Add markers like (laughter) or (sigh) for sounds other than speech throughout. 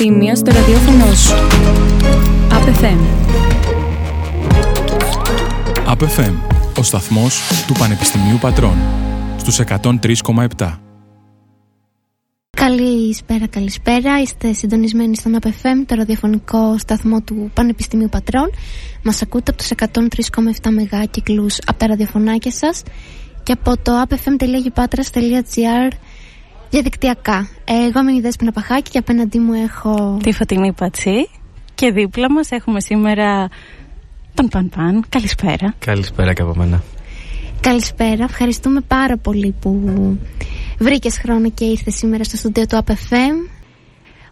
πανεπιστήμια στο ραδιόφωνο σου. ΑΠΕΦΕΜ. ΑΠΕΦΕΜ, ο σταθμός του Πανεπιστημίου Πατρών. Στους 103,7. Καλησπέρα, καλησπέρα. Είστε συντονισμένοι στον ΑΠΕΦΕΜ, το ραδιοφωνικό σταθμό του Πανεπιστημίου Πατρών. Μας ακούτε από τους 103,7 μεγάκυκλους από τα ραδιοφωνάκια σας και από το apfm.gpatras.gr διαδικτυακά. Εγώ είμαι η Δέσποινα Παχάκη και απέναντί μου έχω... Τη Φωτεινή Πατσί και δίπλα μας έχουμε σήμερα τον Παν Παν. Καλησπέρα. Καλησπέρα και από μένα. Καλησπέρα. Ευχαριστούμε πάρα πολύ που βρήκες χρόνο και ήρθες σήμερα στο στούντιο του APFM.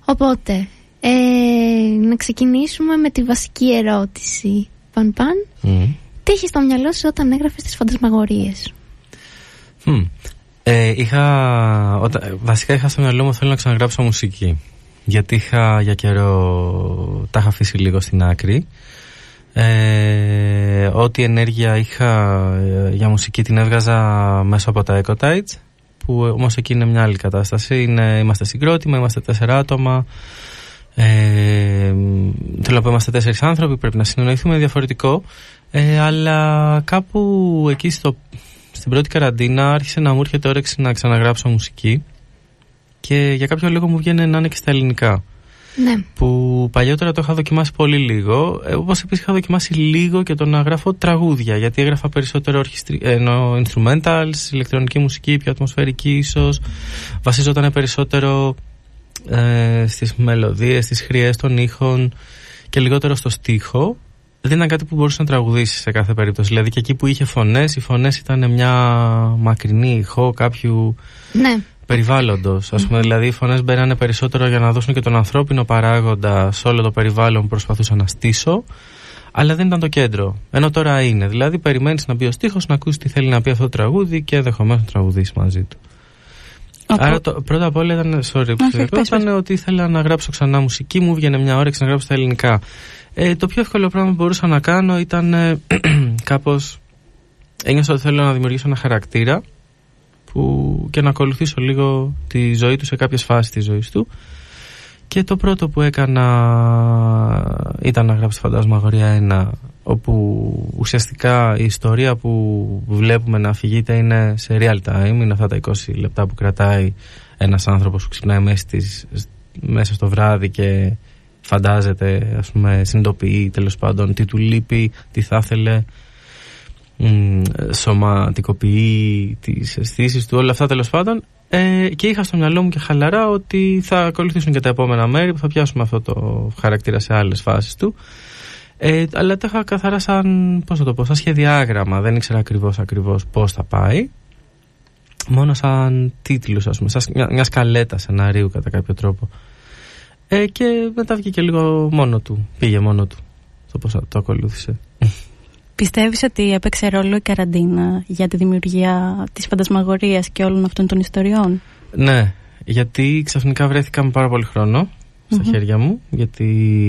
Οπότε, ε, να ξεκινήσουμε με τη βασική ερώτηση. Παν Παν, Mm. τι είχε στο μυαλό σου όταν έγραφες τις φαντασμαγορίες; Hm. Ε, είχα, όταν, βασικά είχα στο μυαλό μου θέλω να ξαναγράψω μουσική. Γιατί είχα για καιρό, τα είχα αφήσει λίγο στην άκρη. Ε, ό,τι ενέργεια είχα ε, για μουσική την έβγαζα μέσω από τα Ecotides που όμως εκεί είναι μια άλλη κατάσταση είναι, είμαστε συγκρότημα, είμαστε τέσσερα άτομα ε, θέλω να πω είμαστε τέσσερις άνθρωποι πρέπει να συνεννοηθούμε διαφορετικό ε, αλλά κάπου εκεί στο, στην πρώτη καραντίνα άρχισε να μου έρχεται όρεξη να ξαναγράψω μουσική και για κάποιο λόγο μου βγαίνει να είναι και στα ελληνικά Ναι. που παλιότερα το είχα δοκιμάσει πολύ λίγο. Ε, Όπως επίσης είχα δοκιμάσει λίγο και το να γράφω τραγούδια. Γιατί έγραφα περισσότερο ορχιστρι... ε, εννοώ instrumentals, ηλεκτρονική μουσική, πιο ατμοσφαιρική ίσως. Βασίζονταν περισσότερο ε, στις μελωδίες, στις χρειές των ήχων και λιγότερο στο στίχο. Δεν ήταν κάτι που μπορούσε να τραγουδήσει σε κάθε περίπτωση. Δηλαδή και εκεί που είχε φωνές, οι φωνές ήταν μια μακρινή ηχό κάποιου Ναι. περιβάλλοντος. Α πούμε, δηλαδή οι φωνές μπαίνανε περισσότερο για να δώσουν και τον ανθρώπινο παράγοντα σε όλο το περιβάλλον που προσπαθούσα να στήσω. Αλλά δεν ήταν το κέντρο. Ενώ τώρα είναι. Δηλαδή, περιμένεις να μπει ο στίχος, να ακούσεις τι θέλει να πει αυτό το τραγούδι και ενδεχομένως να τραγουδήσει μαζί του. Οπό- Άρα, το, πρώτα απ' όλα ήταν. Sorry, που Όχι, σε διακόπτω, πες, πες. ήταν ότι ήθελα να γράψω ξανά μουσική. Μου βγαίνει μια όρεξη να γράψω στα ελληνικά. Ε, το πιο εύκολο πράγμα που μπορούσα να κάνω ήταν ε, (clears throat) κάπως. Ένιωσα ότι θέλω να δημιουργήσω ένα χαρακτήρα που και να ακολουθήσω λίγο τη ζωή του σε κάποιες φάσεις της ζωής του και το πρώτο που έκανα ήταν να γράψω φαντάζομαι αγορία 1 όπου ουσιαστικά η ιστορία που βλέπουμε να αφηγείται είναι σε real time είναι αυτά τα 20 λεπτά που κρατάει ένας άνθρωπος που ξυπνάει μέσα, στις, μέσα στο βράδυ και φαντάζεται ας πούμε συνειδητοποιεί τέλος πάντων τι του λείπει, τι θα ήθελε μ, σωματικοποιεί τις αισθήσεις του, όλα αυτά τέλος πάντων. Ε, και είχα στο μυαλό μου και χαλαρά ότι θα ακολουθήσουν και τα επόμενα μέρη που θα πιάσουμε αυτό το χαρακτήρα σε άλλες φάσεις του. Ε, αλλά τα είχα καθαρά σαν, πώς θα το πω, σαν σχεδιάγραμμα. Δεν ήξερα ακριβώς ακριβώς πώς θα πάει. Μόνο σαν τίτλους, ας πούμε, σαν μια, μια σκαλέτα σεναρίου κατά κάποιο τρόπο. Ε, και μετά βγήκε λίγο μόνο του. Πήγε μόνο του. Το πώς θα το ακολούθησε. Πιστεύεις ότι έπαιξε ρόλο η καραντίνα για τη δημιουργία της φαντασμαγορίας και όλων αυτών των ιστοριών; Ναι, γιατί ξαφνικά βρέθηκα με πάρα πολύ χρόνο στα Μμμ. χέρια μου. Γιατί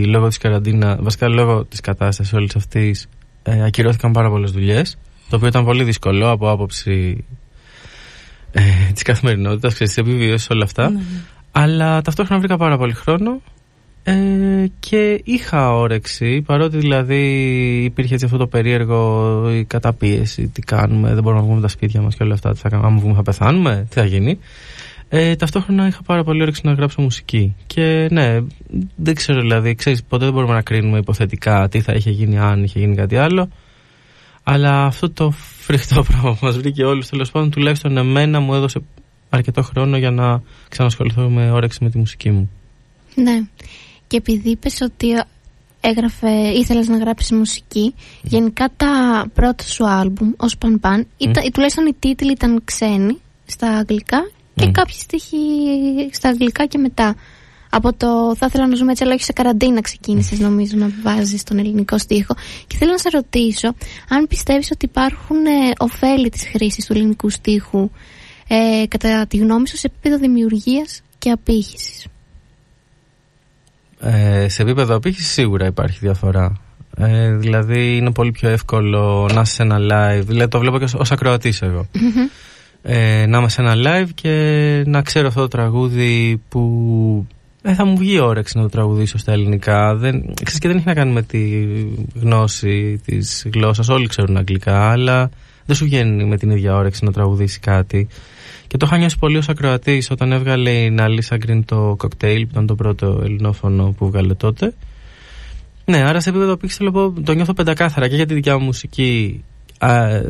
λόγω της καραντίνα, βασικά λόγω της κατάστασης όλης αυτής, ε, ακυρώθηκαν πάρα πολλές δουλειές. Το οποίο ήταν πολύ δύσκολο από άποψη ε, της καθημερινότητας, ξέρεις, της επιβίωσης όλα αυτά. Ναι. Αλλά ταυτόχρονα βρήκα πάρα πολύ χρόνο ε, και είχα όρεξη, παρότι δηλαδή υπήρχε έτσι αυτό το περίεργο η καταπίεση, τι κάνουμε, δεν μπορούμε να βγούμε από τα σπίτια μας και όλα αυτά, τι θα κάνουμε, άμα βγούμε θα πεθάνουμε, τι θα γίνει. Ε, ταυτόχρονα είχα πάρα πολύ όρεξη να γράψω μουσική και ναι, δεν ξέρω δηλαδή, ξέρεις, ποτέ δεν μπορούμε να κρίνουμε υποθετικά τι θα είχε γίνει αν είχε γίνει κάτι άλλο. Αλλά αυτό το φρικτό (laughs) πράγμα που μας βρήκε όλους τέλος πάντων τουλάχιστον εμένα μου έδωσε αρκετό χρόνο για να ξανασχοληθώ με όρεξη με τη μουσική μου. Ναι. Και επειδή είπες ότι έγραφε, ήθελες να γράψεις μουσική, γενικά τα πρώτα σου άλμπουμ ως Παν Παν, ήταν, τουλάχιστον οι τίτλοι ήταν ξένοι στα αγγλικά και Μμ. κάποιοι στίχοι στα αγγλικά και μετά. Από το θα ήθελα να ζούμε έτσι, αλλά όχι σε καραντίνα ξεκίνησες, νομίζω, να βάζεις τον ελληνικό στίχο. Και θέλω να σε ρωτήσω, αν πιστεύεις ότι υπάρχουν ε, ωφέλη της χρήσης του ελληνικού στίχου, ε, κατά τη γνώμη σου, σε επίπεδο δημιουργίας και απήχησης; Ε, σε επίπεδο απήχησης σίγουρα υπάρχει διαφορά. Ε, δηλαδή είναι πολύ πιο εύκολο να είσαι σε ένα live. Δηλαδή το βλέπω και ως ακροατής εγώ. Ε, να είμαι σε ένα live και να ξέρω αυτό το τραγούδι που ε, θα μου βγει όρεξη να το τραγουδήσω στα ελληνικά. Δεν, ξέρεις, και δεν έχει να κάνει με τη γνώση της γλώσσας. Όλοι ξέρουν αγγλικά, αλλά δεν σου βγαίνει με την ίδια όρεξη να τραγουδήσεις κάτι. Και το είχα νιώσει πολύ ως ακροατής όταν έβγαλε η Ναλίσα Γκριν το κοκτέιλ, που ήταν το πρώτο ελληνόφωνο που βγάλε τότε. Ναι, άρα σε επίπεδο πίξελ το νιώθω πεντακάθαρα και για τη δικιά μου μουσική, α,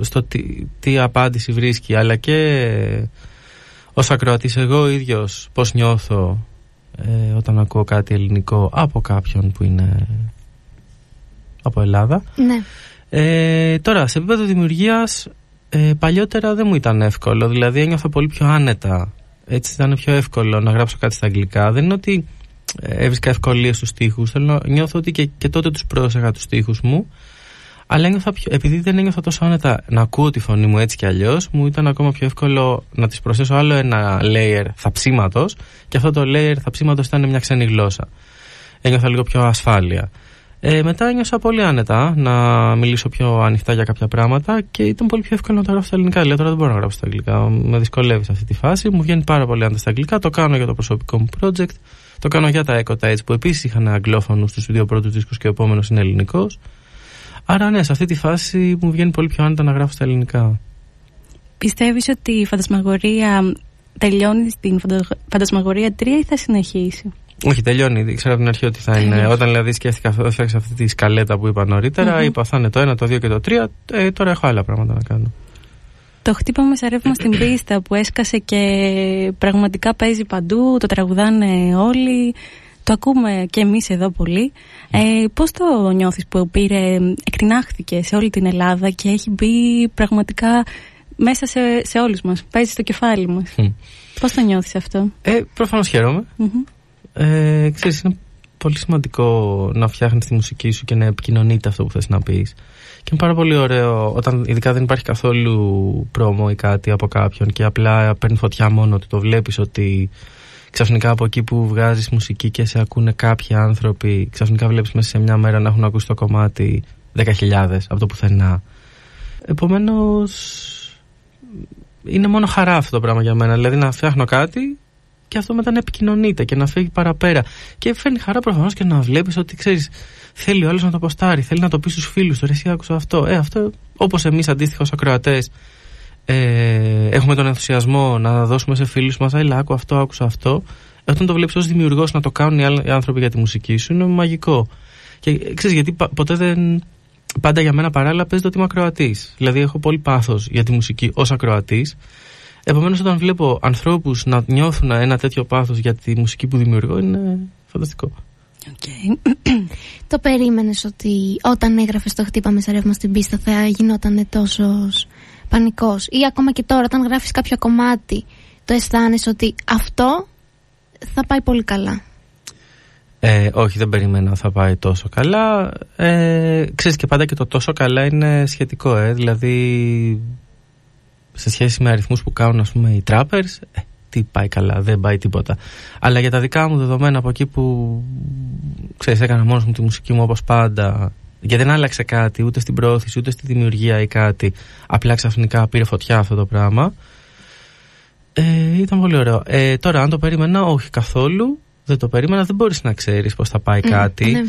στο τι, τι απάντηση βρίσκει, αλλά και ως ακροατής εγώ ίδιος πώς νιώθω ε, όταν ακούω κάτι ελληνικό από κάποιον που είναι από Ελλάδα. Ναι. Ε, τώρα, σε επίπεδο δημιουργίας, ε, παλιότερα δεν μου ήταν εύκολο. Δηλαδή, ένιωθα πολύ πιο άνετα. Έτσι ήταν πιο εύκολο να γράψω κάτι στα αγγλικά. Δεν είναι ότι ε, έβρισκα ευκολίες στους τοίχου. Νιώθω ότι και, και τότε τους πρόσεχα τους τοίχου μου. Αλλά ένιωθα πιο, επειδή δεν ένιωθα τόσο άνετα να ακούω τη φωνή μου έτσι κι αλλιώς, μου ήταν ακόμα πιο εύκολο να της προσθέσω άλλο ένα layer θαψίματος και αυτό το layer θαψίματος ήταν μια ξένη γλώσσα. Ένιωθα λίγο πιο ασφάλεια. Ε, μετά ένιωσα πολύ άνετα να μιλήσω πιο ανοιχτά για κάποια πράγματα και ήταν πολύ πιο εύκολο να το γράψω στα ελληνικά. Λέω τώρα δεν μπορώ να γράψω στα αγγλικά. Με δυσκολεύει σε αυτή τη φάση. Μου βγαίνει πάρα πολύ άνετα στα αγγλικά. Το κάνω για το προσωπικό μου project. Το κάνω για τα Echo Tides που επίσης είχαν αγγλόφωνους στου δύο πρώτου δίσκους και ο επόμενος είναι ελληνικός. Άρα ναι, σε αυτή τη φάση μου βγαίνει πολύ πιο άνετα να γράφω στα ελληνικά. Πιστεύεις ότι η φαντασμαγορία τελειώνει στην φαντασμαγορία 3 ή θα συνεχίσει; Όχι, τελειώνει. Ήξερα από την αρχή ότι θα είναι. Όταν δηλαδή σκέφτηκα, έφτιαξα αυτή τη σκαλέτα που είπα νωρίτερα, mm-hmm. είπα θα είναι το 1, το 2 και το 3. Ε, τώρα έχω άλλα πράγματα να κάνω. Το χτύπαμε σε ρεύμα στην (clears throat) πίστα που έσκασε και πραγματικά παίζει παντού, το τραγουδάνε όλοι. Το ακούμε και εμείς εδώ πολύ. Ε, πώς το νιώθεις που πήρε, εκτινάχθηκε σε όλη την Ελλάδα και έχει μπει πραγματικά μέσα σε, σε όλους μας, παίζει στο κεφάλι μας; Mm. Πώς το νιώθεις αυτό; Ε, προφανώς χαίρομαι. Mm-hmm. Ε, ξέρεις, είναι πολύ σημαντικό να φτιάχνεις τη μουσική σου και να επικοινωνείται αυτό που θες να πεις. Και είναι πάρα πολύ ωραίο όταν ειδικά δεν υπάρχει καθόλου πρόμο ή κάτι από κάποιον και απλά παίρνει φωτιά μόνο ότι το βλέπεις ότι ξαφνικά από εκεί που βγάζεις μουσική και σε ακούνε κάποιοι άνθρωποι, ξαφνικά βλέπεις μέσα σε μια μέρα να έχουν ακούσει το κομμάτι 10.000 από το πουθενά. Επομένως, είναι μόνο χαρά αυτό το πράγμα για μένα. Δηλαδή να φτιάχνω κάτι και αυτό μετά να επικοινωνείται και να φύγει παραπέρα. Και φέρνει χαρά προφανώς και να βλέπεις ότι ξέρεις, θέλει ο άλλος να το αποστάρει, θέλει να το πει στους φίλους του. Εσύ άκουσα αυτό. Ε, αυτό όπως εμείς αντίστοιχα ως ακροατές ε, έχουμε τον ενθουσιασμό να δώσουμε σε φίλους μας, έλα, άκου αυτό, άκουσα αυτό. Όταν το βλέπεις ως δημιουργός να το κάνουν οι, άλλοι, οι άνθρωποι για τη μουσική σου, είναι μαγικό. Και ξέρεις, γιατί ποτέ δεν. Πάντα για μένα παράλληλα παίζει το ότι είμαι ακροατής. Δηλαδή, έχω πολύ πάθος για τη μουσική ως ακροατής. Επομένως, όταν βλέπω ανθρώπους να νιώθουν ένα τέτοιο πάθος για τη μουσική που δημιουργώ, είναι φανταστικό. Okay. το περίμενες ότι όταν έγραφες το χτύπαμε σε ρεύμα στην πίστα θα γινόταν τόσος πανικός. Ή ακόμα και τώρα όταν γράφεις κάποιο κομμάτι το αισθάνεσαι ότι αυτό θα πάει πολύ καλά. Ε, όχι δεν περιμένω θα πάει τόσο καλά. Ε, ξέρεις και πάντα και το τόσο καλά είναι σχετικό ε, δηλαδή σε σχέση με αριθμούς που κάνουν ας πούμε οι trappers ε, τι πάει καλά, δεν πάει τίποτα. Αλλά για τα δικά μου δεδομένα από εκεί που ξέρεις έκανα μόνος μου τη μουσική μου όπως πάντα γιατί δεν άλλαξε κάτι ούτε στην προώθηση ούτε στη δημιουργία ή κάτι. Απλά ξαφνικά πήρε φωτιά αυτό το πράγμα. Ε, ήταν πολύ ωραίο. Ε, τώρα, αν το περίμενα, όχι καθόλου. Δεν το περίμενα. Δεν μπορείς να ξέρεις πώς θα πάει κάτι. Ναι.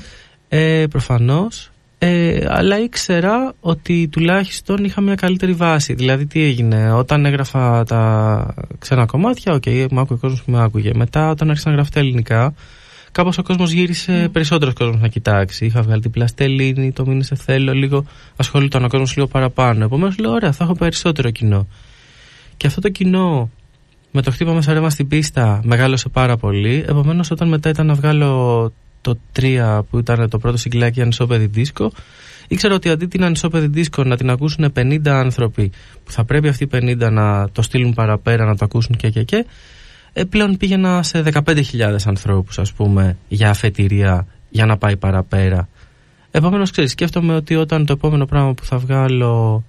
Ε, Προφανώς. Ε, αλλά ήξερα ότι τουλάχιστον είχα μια καλύτερη βάση. Δηλαδή, τι έγινε, όταν έγραφα τα ξένα κομμάτια, okay, μου άκουγε ο κόσμος που με άκουγε. Μετά, όταν άρχισα να γράφω τα ελληνικά, κάπως ο κόσμος γύρισε, mm. περισσότερος κόσμος να κοιτάξει. Είχα βγάλει την πλαστελίνη, το μήνυ σε θέλω, λίγο ασχολούνταν ο κόσμος λίγο παραπάνω. Επομένως λέω: Ωραία, θα έχω περισσότερο κοινό. Και αυτό το κοινό με το χτύπα μέσα ρεύμα στην πίστα μεγάλωσε πάρα πολύ. Επομένως, όταν μετά ήταν να βγάλω το 3 που ήταν το πρώτο συγκλάκι ανισόπεδη δίσκο, ήξερα ότι αντί την ανισόπεδη δίσκο να την ακούσουν 50 άνθρωποι, που θα πρέπει αυτοί οι 50 να το στείλουν παραπέρα, να το ακούσουν και και και, ε, πλέον πήγαινα σε 15.000 ανθρώπους ας πούμε για αφετηρία για να πάει παραπέρα. Επομένως ξέρεις σκέφτομαι ότι όταν το επόμενο πράγμα που θα βγάλω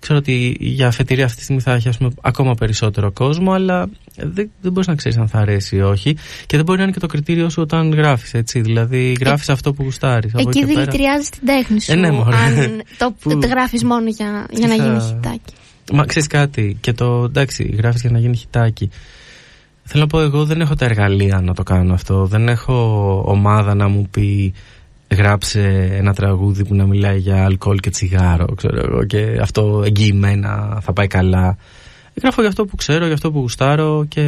ξέρω ότι για αφετηρία αυτή τη στιγμή θα έχει πούμε, ακόμα περισσότερο κόσμο αλλά δεν, δεν μπορείς να ξέρεις αν θα αρέσει ή όχι. Και δεν μπορεί να είναι και το κριτήριο σου όταν γράφεις έτσι. Δηλαδή γράφεις ε, αυτό που γουστάρεις εκεί δηλητηριάζεις την τέχνη σου ε, ναι, αν το, (laughs) που... γράφεις μόνο για, για να γίνει χιτάκι. Μα ξέρεις κάτι, και το εντάξει, γράφεις για να γίνει χιτάκι Θέλω να πω, εγώ δεν έχω τα εργαλεία να το κάνω αυτό. Δεν έχω ομάδα να μου πει γράψε ένα τραγούδι που να μιλάει για αλκοόλ και τσιγάρο, ξέρω εγώ, και αυτό εγγυημένα θα πάει καλά. Γράφω για αυτό που ξέρω, για αυτό που γουστάρω και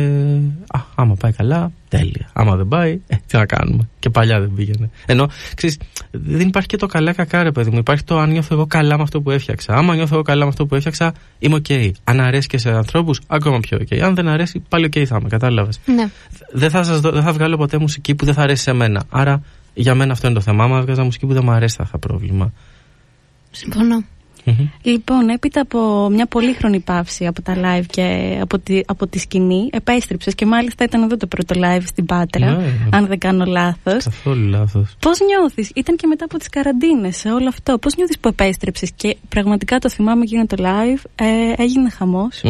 α, άμα πάει καλά, τέλεια. Άμα δεν πάει, ε, τι να κάνουμε. Και παλιά δεν πήγαινε. Ενώ, ξέρεις, δεν υπάρχει και το καλά κακά ρε παιδί μου. Υπάρχει το αν νιώθω εγώ καλά με αυτό που έφτιαξα. Άμα νιώθω εγώ καλά με αυτό που έφτιαξα, είμαι okay. Αν αρέσει και σε ανθρώπους, ακόμα πιο okay. Αν δεν αρέσει, πάλι okay θα είμαι, κατάλαβες. Ναι. Δεν θα, σας, δεν θα βγάλω ποτέ μουσική που δεν θα αρέσει σε μένα. Άρα, για μένα αυτό είναι το θέμα. Άμα έβγαζα μουσική που δεν μου αρέσει, θα είχα πρόβλημα. Συμφωνώ. Λοιπόν, έπειτα από μια πολύχρονη παύση από τα live και από τη, από τη σκηνή, επέστρεψες και μάλιστα ήταν εδώ το πρώτο live στην Πάτρα, ναι, αν δεν κάνω λάθος. Καθόλου λάθος. Πώς νιώθεις, ήταν και μετά από τις καραντίνες, όλο αυτό. Πώς νιώθεις που επέστρεψες και πραγματικά το θυμάμαι εκείνο το live, ε, έγινε χαμός.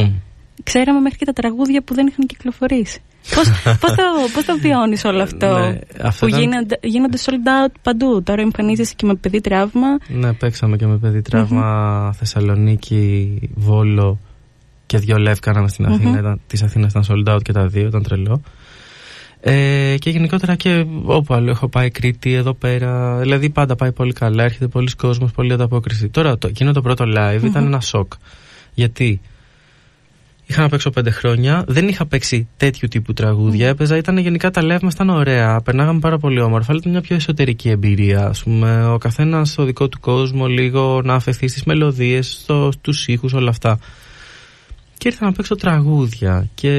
Ξέραμε μέχρι και τα τραγούδια που δεν είχαν κυκλοφορήσει. Πώς, πώς, το, πώς το βιώνεις όλο αυτό ναι, που ήταν... γίνονται, γίνονται sold out παντού; Τώρα εμφανίζεσαι και με παιδί τραύμα. Ναι παίξαμε και με παιδί τραύμα Θεσσαλονίκη, Βόλο και δυο λεύ κάναμε στην Αθήνα. Mm-hmm. Της Αθήνας ήταν sold out και τα δύο, ήταν τρελό. Ε, και γενικότερα και όπου άλλο έχω πάει Κρήτη εδώ πέρα δηλαδή πάντα πάει πολύ καλά έρχεται πολλοί κόσμος, πολλή ανταπόκριση. Τώρα το, εκείνο το πρώτο live ήταν ένα σοκ. Γιατί Είχα να παίξω πέντε χρόνια. Δεν είχα παίξει τέτοιου τύπου τραγούδια. Mm. Έπαιζα, ήταν γενικά τα live ήταν ωραία. Περνάγαμε πάρα πολύ όμορφα. Αλλά ήταν μια πιο εσωτερική εμπειρία. Ας πούμε, ο καθένας στο δικό του κόσμο, λίγο να αφεθεί στις μελωδίες, στους ήχους, όλα αυτά. Και ήρθα να παίξω τραγούδια. Και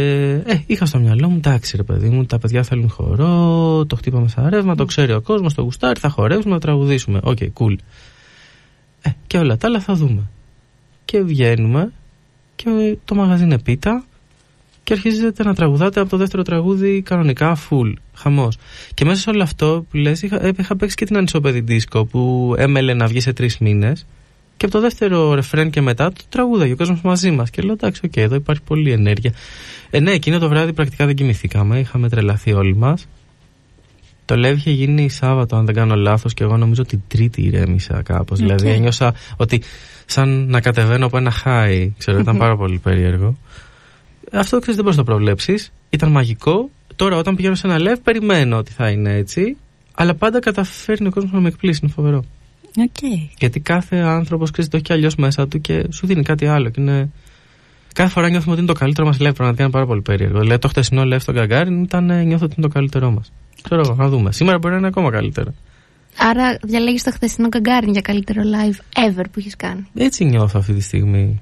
ε, είχα στο μυαλό μου, εντάξει ρε παιδί μου, τα παιδιά θέλουν χορό, το Χτύπα με σαν ρεύμα, το ξέρει ο κόσμος, το γουστάρει, θα χορέψουμε, θα τραγουδήσουμε. Okay, cool. Ε, και όλα τα άλλα θα δούμε. Και βγαίνουμε και το μαγαζί είναι πίτα και αρχίζετε να τραγουδάτε από το δεύτερο τραγούδι κανονικά full, χαμός. Και μέσα σε όλο αυτό που λες είχα, είχα παίξει και την ανισόπεδη ντίσκο που έμελλε να βγει σε τρεις μήνες και από το δεύτερο ρεφρέν και μετά το τραγούδαγε ο κόσμος μαζί μας. Και λέω εντάξει, okay, εδώ υπάρχει πολλή ενέργεια. Ε, ναι, εκείνο το βράδυ πρακτικά δεν κοιμηθήκαμε. Είχαμε τρελαθεί όλοι μας. Το λέει είχε γίνει Σάββατο, αν δεν κάνω λάθος, και εγώ νομίζω την Τρίτη ηρέμησα κάπως. Okay. Δηλαδή ένιωσα ότι σαν να κατεβαίνω από ένα χάι. Ξέρω, ήταν (laughs) πάρα πολύ περίεργο. Αυτό ξέρεις, δεν μπορείς να το προβλέψεις. Ήταν μαγικό. Τώρα, όταν πηγαίνω σε ένα λεύ, περιμένω ότι θα είναι έτσι. Αλλά πάντα καταφέρνει ο κόσμος να με εκπλήσει. Είναι φοβερό. Okay. Γιατί κάθε άνθρωπος ξέρεις το έχει αλλιώς μέσα του και σου δίνει κάτι άλλο. Και είναι... Κάθε φορά νιώθουμε ότι είναι το καλύτερο μας λεύ. Πραγματικά είναι πάρα πολύ περίεργο. Δηλαδή, το χτεσινό λεύ στον Γκαγκάριν ήταν νιώθω ότι είναι το καλύτερό μας. Ξέρω εγώ, να δούμε. Σήμερα μπορεί να είναι ακόμα καλύτερο. Άρα διαλέγεις το χθεσινό Γκαγκάριν για καλύτερο live ever που έχεις κάνει. Έτσι νιώθω αυτή τη στιγμή.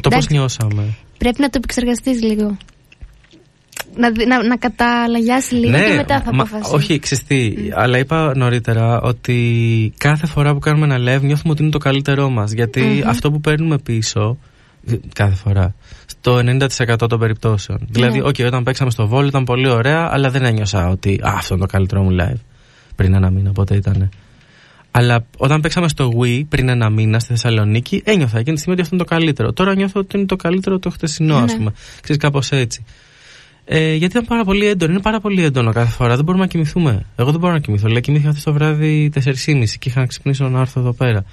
Το πώς νιώσαμε. Πρέπει να το επεξεργαστείς λίγο. Να, να, να καταλαγιάσει λίγο ναι, και μετά θα αποφασίσεις. Όχι, ξεστή. Mm. Αλλά είπα νωρίτερα ότι κάθε φορά που κάνουμε ένα live νιώθουμε ότι είναι το καλύτερό μας. Γιατί mm-hmm. αυτό που παίρνουμε πίσω. Κάθε φορά. Στο 90% των περιπτώσεων. Ναι. Δηλαδή, okay, όταν παίξαμε στο Βόλιο ήταν πολύ ωραία, αλλά δεν ένιωσα ότι α, αυτό είναι το καλύτερό μου live πριν ένα μήνα, πότε ήταν. Αλλά όταν παίξαμε στο Wii πριν ένα μήνα στη Θεσσαλονίκη, ένιωθα εκείνη τη στιγμή ότι αυτό είναι το καλύτερο. Τώρα νιώθω ότι είναι το καλύτερο το χτεσινό, ας ναι. πούμε. Ξέρεις, κάπως έτσι. Ε, γιατί ήταν πάρα πολύ έντονο. Είναι πάρα πολύ έντονο κάθε φορά. Δεν μπορούμε να κοιμηθούμε. Εγώ δεν μπορώ να κοιμηθώ. Λέει, κοιμήθηκα αυτό το βράδυ 4.30 και είχα να ξυπνήσω να έρθω εδώ πέρα.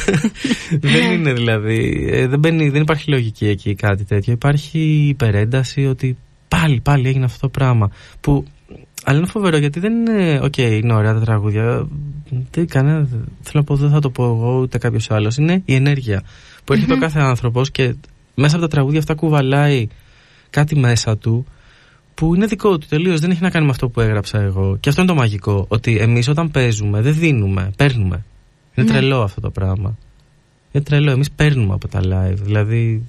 (laughs) δεν είναι δηλαδή. Ε, δεν, μπαίνει, δεν υπάρχει λογική εκεί κάτι τέτοιο. Υπάρχει υπερένταση ότι πάλι, πάλι έγινε αυτό το πράγμα. Που αλλά είναι φοβερό γιατί δεν είναι. Okay, είναι ωραία τα τραγούδια. Δεν, κανένα, θέλω να πω, δεν θα το πω εγώ ούτε κάποιος άλλος. Είναι η ενέργεια που έρχεται ο κάθε άνθρωπος και μέσα από τα τραγούδια αυτά κουβαλάει κάτι μέσα του που είναι δικό του τελείως. Δεν έχει να κάνει με αυτό που έγραψα εγώ. Και αυτό είναι το μαγικό. Ότι εμείς όταν παίζουμε δεν δίνουμε, παίρνουμε. Είναι ναι. τρελό αυτό το πράγμα. Είναι τρελό. Εμείς παίρνουμε από τα live. Δηλαδή.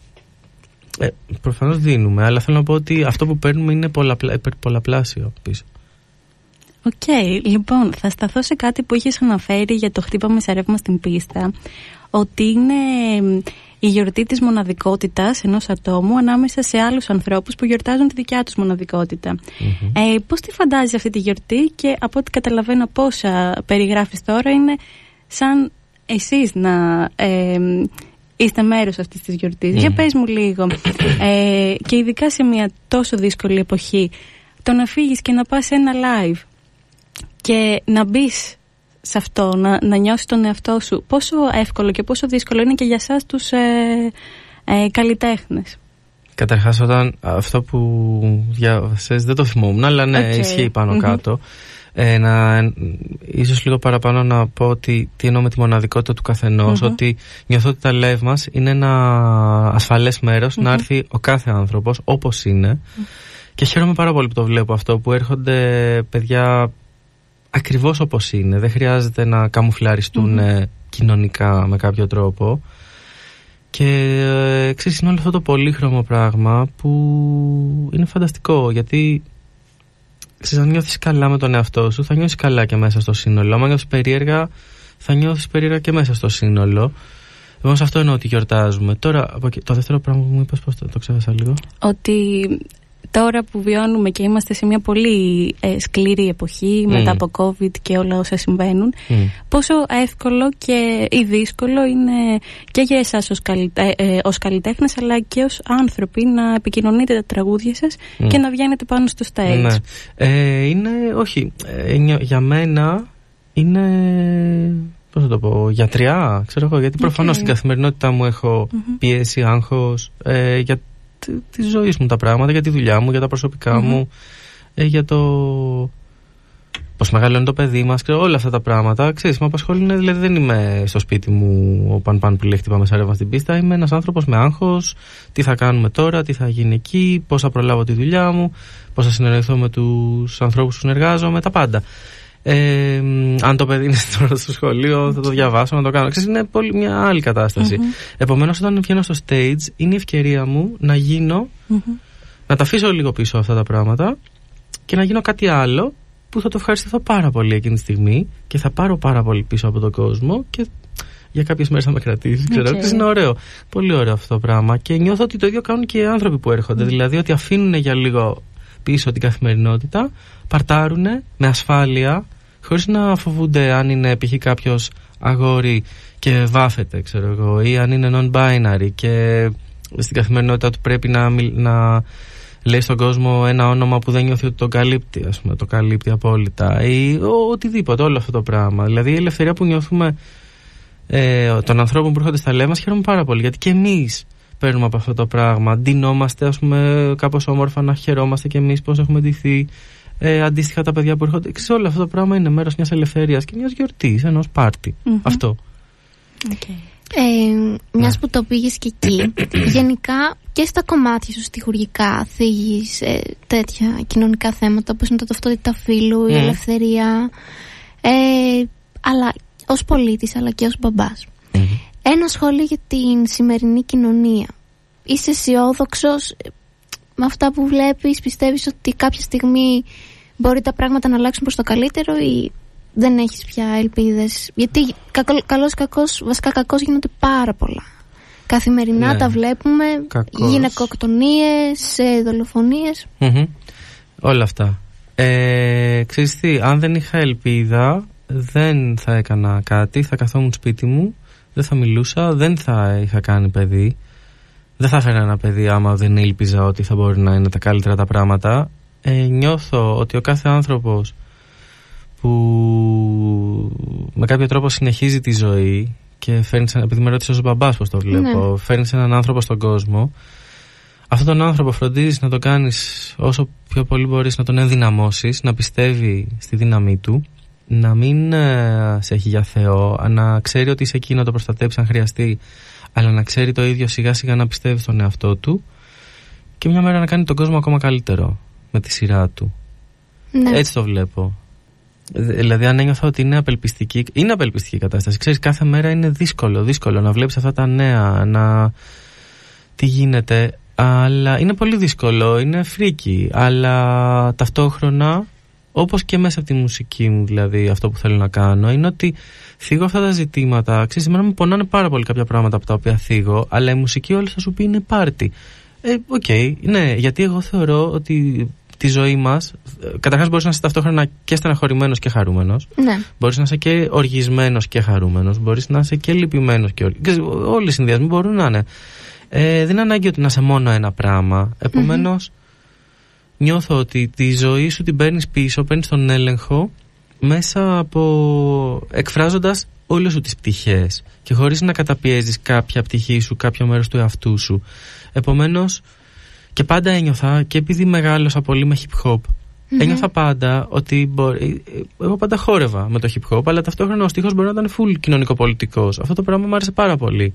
Ε, Προφανώς δίνουμε, αλλά θέλω να πω ότι αυτό που παίρνουμε είναι πολλαπλά, πολλαπλάσιο πίσω. Okay, λοιπόν, θα σταθώ σε κάτι που είχες αναφέρει για το Χτύπα με σαν ρεύμα στην πίστα, ότι είναι η γιορτή της μοναδικότητας ενός ατόμου ανάμεσα σε άλλους ανθρώπους που γιορτάζουν τη δικιά τους μοναδικότητα. Mm-hmm. Ε, πώς τη φαντάζεσαι αυτή τη γιορτή και από ό,τι καταλαβαίνω όσα περιγράφεις τώρα είναι σαν εσείς να ε, είστε μέρος αυτής της γιορτής. Για πες μου λίγο, ε, και ειδικά σε μια τόσο δύσκολη εποχή, το να φύγεις και να πας σε ένα live και να μπεις σε αυτό, να, να νιώσεις τον εαυτό σου. Πόσο εύκολο και πόσο δύσκολο είναι και για εσάς τους ε, ε, καλλιτέχνες. Καταρχάς, όταν αυτό που διάβασες δεν το θυμόμουν, αλλά ναι, okay. ισχύει κάτω. Ε, να, ίσως λίγο παραπάνω να πω ότι τι εννοώ με τη μοναδικότητα του καθενος ότι νιώθω ότι τα live μας είναι ένα ασφαλές να έρθει ο κάθε άνθρωπος όπως και χαίρομαι πάρα πολύ που το βλέπω αυτό που έρχονται παιδιά ακριβώς όπως είναι δεν χρειάζεται να καμουφλαριστούν κοινωνικά με κάποιο τρόπο και ε, ξέρεις είναι όλο αυτό το πολύχρωμο πράγμα που είναι φανταστικό γιατί ξέρεις, αν νιώθεις καλά με τον εαυτό σου θα νιώσεις καλά και μέσα στο σύνολο αν νιώθεις περίεργα θα νιώθεις περίεργα και μέσα στο σύνολο Λοιπόν, σε αυτό εννοώ ότι γιορτάζουμε. Τώρα, το δεύτερο πράγμα που μου είπες, πώς το, το ξέχασα λίγο; Ότι τώρα που βιώνουμε και είμαστε σε μια πολύ ε, σκληρή εποχή μετά από COVID και όλα όσα συμβαίνουν πόσο εύκολο και ή δύσκολο είναι και για εσάς ως, καλυτε, ε, ως καλλιτέχνες αλλά και ως άνθρωποι να επικοινωνείτε τα τραγούδια σας και να βγαίνετε πάνω στο stage. Ναι. Ε, είναι, όχι, ε, για μένα είναι Πώς θα το πω, γιατριά, ξέρω εγώ, γιατί προφανώς στην καθημερινότητά μου έχω πίεση, άγχος, ε, για τη ζωής μου τα πράγματα, για τη δουλειά μου, για τα προσωπικα μου, ε, για το πώς μεγαλώνει το παιδί μας, όλα αυτά τα πράγματα. Ξέρεις, με απασχολούν, δηλαδή δεν είμαι στο σπίτι μου ο παν παν που λέει χτυπάμε ρεύμα στην πίστα. Είμαι ένας άνθρωπος με άγχος, τι θα κάνουμε τώρα, τι θα γίνει εκεί, πώς θα προλάβω τη δουλειά μου, πώς θα συνεργαστώ με τους ανθρώπους που συνεργάζομαι, τα πάντα. Ε, αν το παιδί είναι (laughs) τώρα στο σχολείο, θα το διαβάσω, να το κάνω. Ξέρεις, είναι πολύ μια άλλη κατάσταση. Mm-hmm. Επομένως, όταν βγαίνω στο stage, είναι η ευκαιρία μου να γίνω, να τα αφήσω λίγο πίσω αυτά τα πράγματα και να γίνω κάτι άλλο που θα το ευχαριστηθώ πάρα πολύ εκείνη τη στιγμή και θα πάρω πάρα πολύ πίσω από τον κόσμο και για κάποιες μέρες θα με κρατήσει. Ξέρω. Okay. Είναι ωραίο. Πολύ ωραίο αυτό το πράγμα. Και νιώθω ότι το ίδιο κάνουν και οι άνθρωποι που έρχονται. Δηλαδή ότι αφήνουν για λίγο πίσω την καθημερινότητα, παρτάρουν με ασφάλεια, χωρίς να φοβούνται αν είναι π.χ. κάποιος αγόρι και βάφεται, ξέρω εγώ, ή αν είναι non-binary και στην καθημερινότητα του πρέπει να, να λέει στον κόσμο ένα όνομα που δεν νιώθει ότι το καλύπτει, ας πούμε, το καλύπτει απόλυτα ή ο, οτιδήποτε, όλο αυτό το πράγμα. Δηλαδή η ελευθερία που νιώθουμε ε, των ανθρώπων που έρχονται στα λέμε χαίρομαι πάρα πολύ γιατί και εμείς παίρνουμε από αυτό το πράγμα. Ντυνόμαστε, ας πούμε, κάπως όμορφα να χαιρόμαστε κι εμείς πώς έχουμε ντυθεί. Ε, αντίστοιχα τα παιδιά που έρχονται. Ξέρεις, όλο αυτό το πράγμα είναι μέρος μιας ελευθερίας και μιας γιορτής, ενός πάρτι. Αυτό. Okay. Ε, Μιας ναι. που το πήγες και εκεί, (coughs) γενικά και στα κομμάτια σου στοιχουργικά θίγεις ε, τέτοια κοινωνικά θέματα όπως είναι το ταυτότητα φύλου, η ελευθερία. Ε, αλλά ως πολίτης, αλλά και ως μπαμπάς. Ένα σχόλιο για την σημερινή κοινωνία. Είσαι αισιόδοξος με αυτά που βλέπεις, πιστεύεις ότι κάποια στιγμή μπορεί τα πράγματα να αλλάξουν προς το καλύτερο ή δεν έχεις πια ελπίδες; Γιατί καλός κακός, βασικά κακός γίνονται πάρα πολλά. Καθημερινά ναι. τα βλέπουμε, κακός. γυναικοκτονίες, δολοφονίες. Όλα αυτά. Ε, ξέρεις τι, αν δεν είχα ελπίδα δεν θα έκανα κάτι, θα καθόμουν σπίτι μου δεν θα μιλούσα, δεν θα είχα κάνει παιδί. Δεν θα έφερα ένα παιδί άμα δεν ήλπιζα ότι θα μπορεί να είναι τα καλύτερα τα πράγματα. Ε, νιώθω ότι ο κάθε άνθρωπος που με κάποιο τρόπο συνεχίζει τη ζωή και φέρνει, επειδή με ρώτησες ως μπαμπάς πως το βλέπω, ναι. φέρνει έναν άνθρωπο στον κόσμο αυτόν τον άνθρωπο φροντίζεις να το κάνεις όσο πιο πολύ μπορείς να τον ενδυναμώσεις, να πιστεύει στη δύναμή του να μην ε, σε έχει για Θεό, να ξέρει ότι είσαι εκεί να το προστατέψει αν χρειαστεί, αλλά να ξέρει το ίδιο σιγά σιγά να πιστεύει στον εαυτό του και μια μέρα να κάνει τον κόσμο ακόμα καλύτερο με τη σειρά του. Ναι. Έτσι το βλέπω. Δηλαδή, αν ένιωθα ότι είναι απελπιστική, είναι απελπιστική η κατάσταση. Ξέρεις, κάθε μέρα είναι δύσκολο, δύσκολο να βλέπεις αυτά τα νέα, να. Τι γίνεται. Αλλά είναι πολύ δύσκολο, είναι φρίκη. Αλλά ταυτόχρονα όπως και μέσα από τη μουσική μου δηλαδή αυτό που θέλω να κάνω είναι ότι θίγω αυτά τα ζητήματα ξέρεις εμένα μου πονάνε πάρα πολύ κάποια πράγματα από τα οποία θίγω αλλά η μουσική όλη θα σου πει είναι πάρτι ε, okay, ναι, γιατί εγώ θεωρώ ότι τη ζωή μας, καταρχάς μπορείς να είσαι ταυτόχρονα και στεναχωρημένος και χαρούμενος. Ναι. Μπορείς να είσαι και οργισμένος και χαρούμενος. Μπορείς να είσαι και λυπημένος και οργισμένος. Όλοι οι συνδυασμοί μπορούν να είναι. Ε, δεν είναι ανάγκη ότι να είσαι μόνο ένα πράγμα. Επομένως, νιώθω ότι τη ζωή σου την παίρνεις πίσω, παίρνεις τον έλεγχο μέσα από εκφράζοντας όλες σου τις πτυχές και χωρίς να καταπιέζεις κάποια πτυχή σου, κάποιο μέρος του εαυτού σου. Επομένως, Και πάντα ένιωθα, και επειδή μεγάλωσα πολύ με hip hop, ένιωθα πάντα ότι μπορεί, εγώ πάντα χόρευα με το hip hop, αλλά ταυτόχρονα ο στίχος μπορεί να ήταν full κοινωνικοπολιτικός. Αυτό το πράγμα μου άρεσε πάρα πολύ.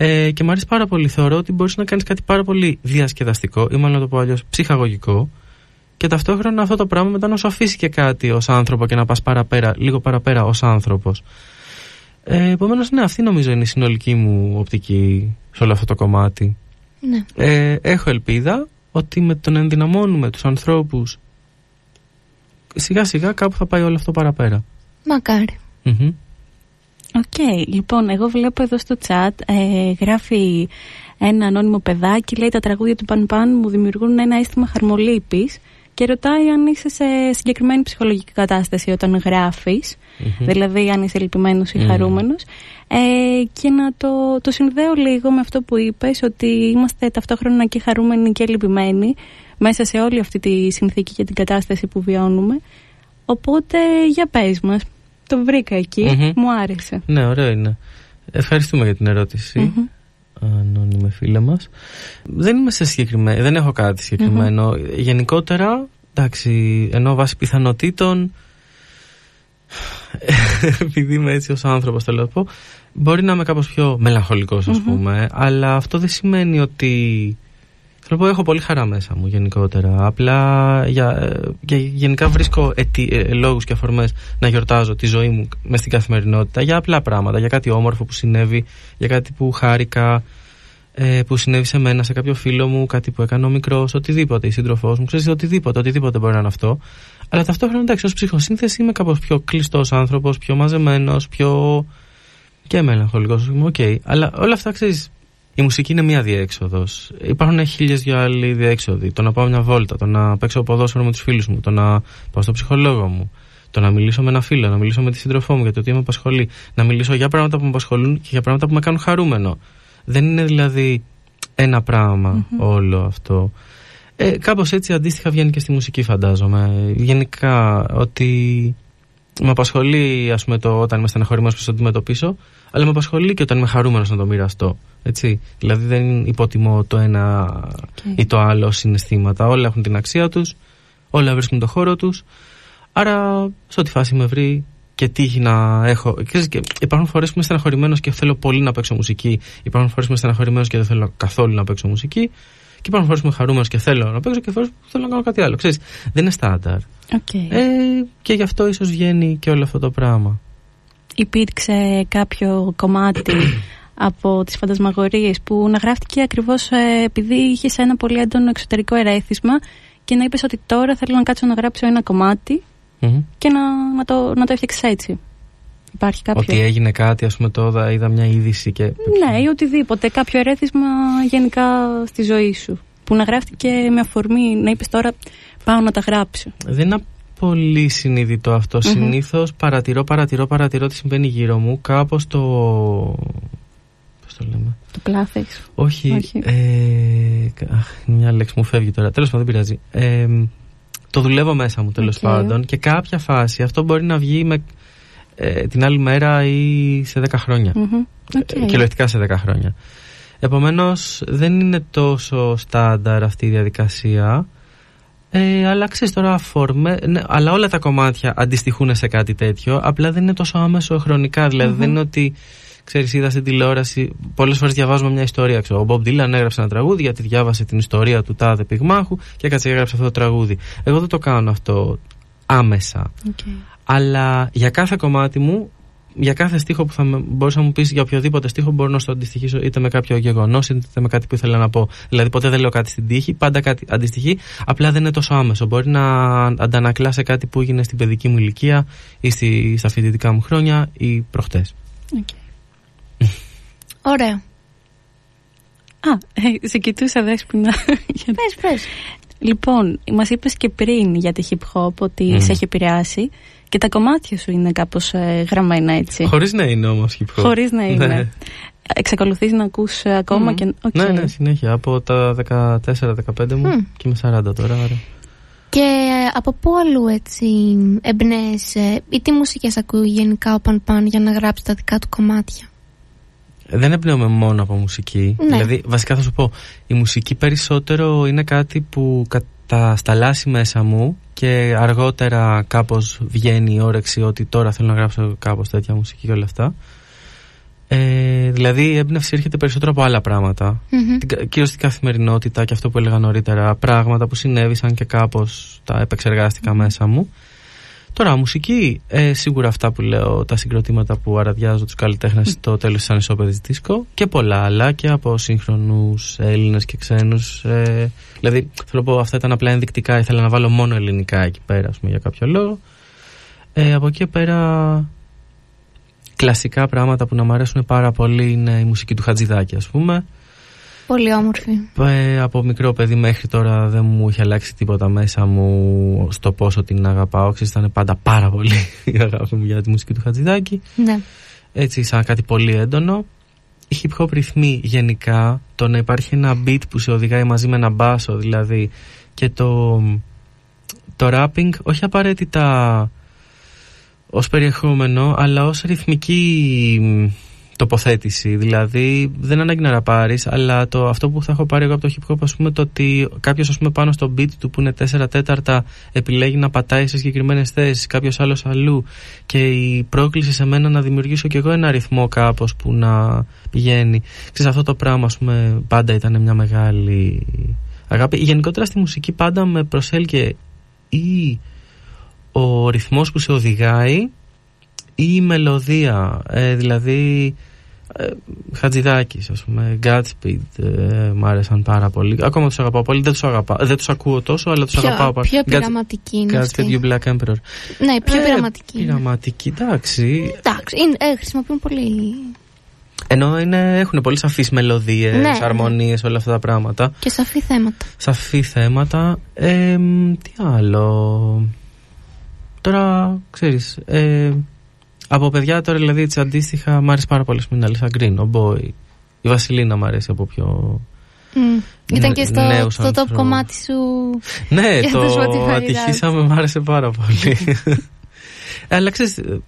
Ε, και μου αρέσει πάρα πολύ. Θεωρώ ότι μπορείς να κάνεις κάτι πάρα πολύ διασκεδαστικό, ή μάλλον να το πω αλλιώς ψυχαγωγικό, και ταυτόχρονα αυτό το πράγμα μετά να σου αφήσει και κάτι ως άνθρωπο και να πας παραπέρα, λίγο παραπέρα ως άνθρωπος. Ε, Επομένως, ναι, αυτή νομίζω είναι η συνολική μου οπτική σε όλο αυτό το κομμάτι. Ναι. Ε, έχω ελπίδα ότι με τον ενδυναμώνουμε τους ανθρώπους σιγά σιγά κάπου θα πάει όλο αυτό παραπέρα. Μακάρι. Μμμ. Οκ, λοιπόν, εγώ βλέπω εδώ στο chat ε, γράφει ένα ανώνυμο παιδάκι, λέει τα τραγούδια του Παν Παν μου δημιουργούν ένα αίσθημα χαρμολύπης και ρωτάει αν είσαι σε συγκεκριμένη ψυχολογική κατάσταση όταν γράφεις, δηλαδή αν είσαι λυπημένος ή Μμμ. χαρούμενος ε, και να το, το συνδέω λίγο με αυτό που είπες ότι είμαστε ταυτόχρονα και χαρούμενοι και λυπημένοι μέσα σε όλη αυτή τη συνθήκη και την κατάσταση που βιώνουμε. Οπότε για πες μας το βρήκα εκεί, Μμμ. μου άρεσε Ναι, ωραίο είναι. Ευχαριστούμε για την ερώτηση. Μμμ. Ανώνυμη φίλε μας. Δεν είμαι σε συγκεκριμένο, δεν έχω κάτι συγκεκριμένο. Γενικότερα, εντάξει, ενώ βάσει πιθανότητων, (laughs) επειδή είμαι έτσι ως άνθρωπος θέλω να πω, μπορεί να είμαι κάπως πιο μελαγχολικός ας πούμε, αλλά αυτό δεν σημαίνει ότι... Θέλω να πω, έχω πολύ χαρά μέσα μου γενικότερα. Απλά για, ε, για- γενικά βρίσκω αιτί, ε, λόγους και αφορμές να γιορτάζω τη ζωή μου μες στην καθημερινότητα για απλά πράγματα, για κάτι όμορφο που συνέβη, για κάτι που χάρηκα, ε, που συνέβη σε μένα, σε κάποιο φίλο μου, κάτι που έκανε ο μικρός, οτιδήποτε, η σύντροφός μου, ξέρεις, οτιδήποτε, οτιδήποτε μπορεί να είναι αυτό. Αλλά ταυτόχρονα εντάξει, ως ψυχοσύνθεση είμαι κάπως πιο κλειστός άνθρωπος, πιο μαζεμένος, πιο. και μελαγχολικός. Οκ. Αλλά όλα αυτά ξέρεις. Η μουσική είναι μία διέξοδος. Υπάρχουν χίλιες δυο άλλοι διέξοδοι. Το να πάω μια βόλτα, το να παίξω ποδόσφαιρο με τους φίλους μου, το να πάω στο ψυχολόγο μου, το να μιλήσω με ένα φίλο, να μιλήσω με τη σύντροφό μου για το τι με απασχολεί, να μιλήσω για πράγματα που με απασχολούν και για πράγματα που με κάνουν χαρούμενο. Δεν είναι δηλαδή ένα πράγμα όλο αυτό. Ε, κάπως έτσι αντίστοιχα βγαίνει και στη μουσική φαντάζομαι. Γενικά ότι με απασχολεί ας πούμε το όταν είμαι στεναχωρημένος πώς θα το αντιμετωπίσω αλλά με απασχολεί και όταν είμαι χαρούμενος να το μοιραστώ. Έτσι. Δηλαδή δεν υποτιμώ το ένα ή το άλλο συναισθήματα. Όλα έχουν την αξία τους, όλα βρίσκουν το χώρο τους. Άρα σε ό,τι φάση με βρει και τύχει να έχω. Ξέρεις, και υπάρχουν φορές που είμαι στεναχωρημένος και θέλω πολύ να παίξω μουσική. Υπάρχουν φορές που είμαι στεναχωρημένος και δεν θέλω καθόλου να παίξω μουσική. Και υπάρχουν φορές που είμαι χαρούμενος και θέλω να παίξω και φορές που θέλω να κάνω κάτι άλλο. Ξέρεις, δεν είναι στάνταρ. Οκ. Ε, και γι' αυτό ίσως βγαίνει και όλο αυτό το πράγμα. Υπήρξε κάποιο κομμάτι (coughs) από τις φαντασμαγορίες που να γράφτηκε ακριβώς ε, επειδή είχες ένα πολύ έντονο εξωτερικό ερέθισμα και να είπες ότι τώρα θέλω να κάτσω να γράψω ένα κομμάτι Μμμ. και να, να, το, να το έφτιαξες έτσι. Υπάρχει κάποιο. Ότι έγινε κάτι, ας πούμε, το είδα, είδα μια είδηση και. Ναι, ή οτιδήποτε. Κάποιο ερέθισμα γενικά στη ζωή σου. Που να γράφτηκε με αφορμή να είπες τώρα πάω να τα γράψω. Δεν είναι πολύ συνειδητό αυτό. Συνήθως παρατηρώ, παρατηρώ, παρατηρώ τι συμβαίνει γύρω μου. Κάπως το. Πώς το λέμε; Το πλάθες. Όχι. Όχι. Ε, αχ, μια λέξη μου φεύγει τώρα. Τέλος πάντων, δεν πειράζει. Ε, το δουλεύω μέσα μου τέλος Οκ. πάντων και κάποια φάση αυτό μπορεί να βγει με, ε, την άλλη μέρα ή σε 10 χρόνια. Μμμ. Οκ. Ε, Κυριολεκτικά σε 10 χρόνια. Επομένως δεν είναι τόσο στάνταρ αυτή η διαδικασία. Ε, αλλά ξέρεις τώρα, αφορμε... ναι, αλλά όλα τα κομμάτια αντιστοιχούν σε κάτι τέτοιο. Απλά δεν είναι τόσο άμεσο χρονικά. Δηλαδή δεν είναι ότι ξέρεις, είδα στην τηλεόραση. Πολλές φορές διαβάζουμε μια ιστορία. Ξέρω, ο Bob Dylan έγραψε ένα τραγούδι γιατί διάβασε την ιστορία του τάδε πυγμάχου και έκατσε και έγραψε αυτό το τραγούδι. Εγώ δεν το κάνω αυτό άμεσα. Οκ. Αλλά για κάθε κομμάτι μου, για κάθε στίχο που θα με, μπορείς να μου πεις για οποιοδήποτε στίχο, μπορώ να στο αντιστοιχίσω είτε με κάποιο γεγονός είτε με κάτι που ήθελα να πω. Δηλαδή, ποτέ δεν λέω κάτι στην τύχη, πάντα κάτι αντιστοιχεί, απλά δεν είναι τόσο άμεσο. Μπορεί να αντανακλά σε κάτι που έγινε στην παιδική μου ηλικία ή στη, στα φοιτητικά μου χρόνια ή προχτές. Οκ. Ωραία. Α, ε, σε κοιτούσα Δέσποινα. Για- (laughs) Πες, πες. λοιπόν, μας είπες και πριν για τη hip hop ότι Μμμ. σε έχει επηρεάσει και τα κομμάτια σου είναι κάπως γραμμένα έτσι. Χωρίς να είναι όμως hip hop. Χωρίς να είναι. Ναι. Εξακολουθείς να ακούς ε, ακόμα Μμμ. και. Οκ. Ναι, ναι, συνέχεια. Από τα 14-15 μου Μμ. και είμαι 40 τώρα. Άρα. Και ε, από πού αλλού έτσι εμπνέεσαι; Ή τι μουσικές ακούει γενικά ο Παν Παν για να γράψει τα δικά του κομμάτια; δεν εμπνέομαι μόνο από μουσική. Ναι. Δηλαδή, βασικά θα σου πω, η μουσική περισσότερο είναι κάτι που κατασταλάσει μέσα μου και αργότερα κάπως βγαίνει η όρεξη ότι τώρα θέλω να γράψω κάπως τέτοια μουσική και όλα αυτά. Ε, δηλαδή η έμπνευση έρχεται περισσότερο από άλλα πράγματα. Μμμ. Την κα- Κυρίως στην καθημερινότητα και αυτό που έλεγα νωρίτερα. Πράγματα που συνέβησαν και κάπως τα επεξεργάστηκα μέσα μου. Τώρα, μουσική, ε, σίγουρα αυτά που λέω, τα συγκροτήματα που αραδιάζω τους καλλιτέχνες στο τέλος της ανισόπεδης δίσκο και πολλά άλλα και από σύγχρονους Έλληνες και ξένους. Ε, δηλαδή, θέλω να πω, αυτά ήταν απλά ενδεικτικά, ήθελα να βάλω μόνο ελληνικά εκεί πέρα, ας πούμε, για κάποιο λόγο. Ε, από εκεί και πέρα, κλασικά πράγματα που να μου αρέσουν πάρα πολύ είναι η μουσική του Χατζηδάκη, ας πούμε. Πολύ όμορφη. Ε, από μικρό παιδί μέχρι τώρα δεν μου είχε αλλάξει τίποτα μέσα μου στο πόσο την αγαπάω. Ξέρεις, ήταν πάντα πάρα πολύ (laughs) η αγάπη μου για τη μουσική του Χατζηδάκη. Ναι. Έτσι, σαν κάτι πολύ έντονο. Οι hip hop ρυθμοί γενικά, το να υπάρχει ένα beat που σε οδηγάει μαζί με ένα μπάσο δηλαδή και το, το rapping όχι απαραίτητα ως περιεχόμενο αλλά ως ρυθμική μ, τοποθέτηση δηλαδή δεν ανάγκη να ραπάρεις αλλά το, αυτό που θα έχω πάρει εγώ από το hip hop ας πούμε το ότι κάποιος ας πούμε πάνω στο beat του που είναι 4 τέταρτα επιλέγει να πατάει σε συγκεκριμένες θέσεις, κάποιος άλλος αλλού και η πρόκληση σε μένα να δημιουργήσω κι εγώ ένα ρυθμό κάπως που να πηγαίνει. Ξέρεις αυτό το πράγμα ας πούμε πάντα ήταν μια μεγάλη αγάπη. Γενικότερα στη μουσική πάντα με προσέλκυε ή ο ρυθμός που σε οδηγάει ή η μελωδία. Ε, δηλαδή ε, Χατζηδάκης ας πούμε Godspeed ε, μ' άρεσαν πάρα πολύ ακόμα τους αγαπάω πολύ δεν τους, αγαπά, δεν τους ακούω τόσο αλλά τους αγαπάω Πιο, πάρα πιο Gods- πειραματική είναι Godspeed αυτή; You Black Emperor Ναι, πιο Ε, πειραματική. είναι; Πειραματική, εντάξει. Εντάξει, είναι, ε, χρησιμοποιούν πολύ. Ενώ είναι, έχουν πολύ σαφείς μελωδίες, Ναι. αρμονίες, όλα αυτά τα πράγματα. Και σαφή θέματα. Σαφή θέματα. Ε, μ, τι άλλο. Τώρα, ξέρεις, ε, από παιδιά τώρα δηλαδή έτσι αντίστοιχα μ' άρεσε πάρα πολύ στην Αλίσσα Γκριν, ο Boy. Η Βασιλίνα μ' αρέσει από πιο... Μμ. Ήταν Ναι, και στο, νέους στο top ανθρώπους. κομμάτι σου. Ναι, Για το το Spotify ατυχήσαμε, μ' άρεσε πάρα πολύ. (laughs) αλλά ξέρεις, ε,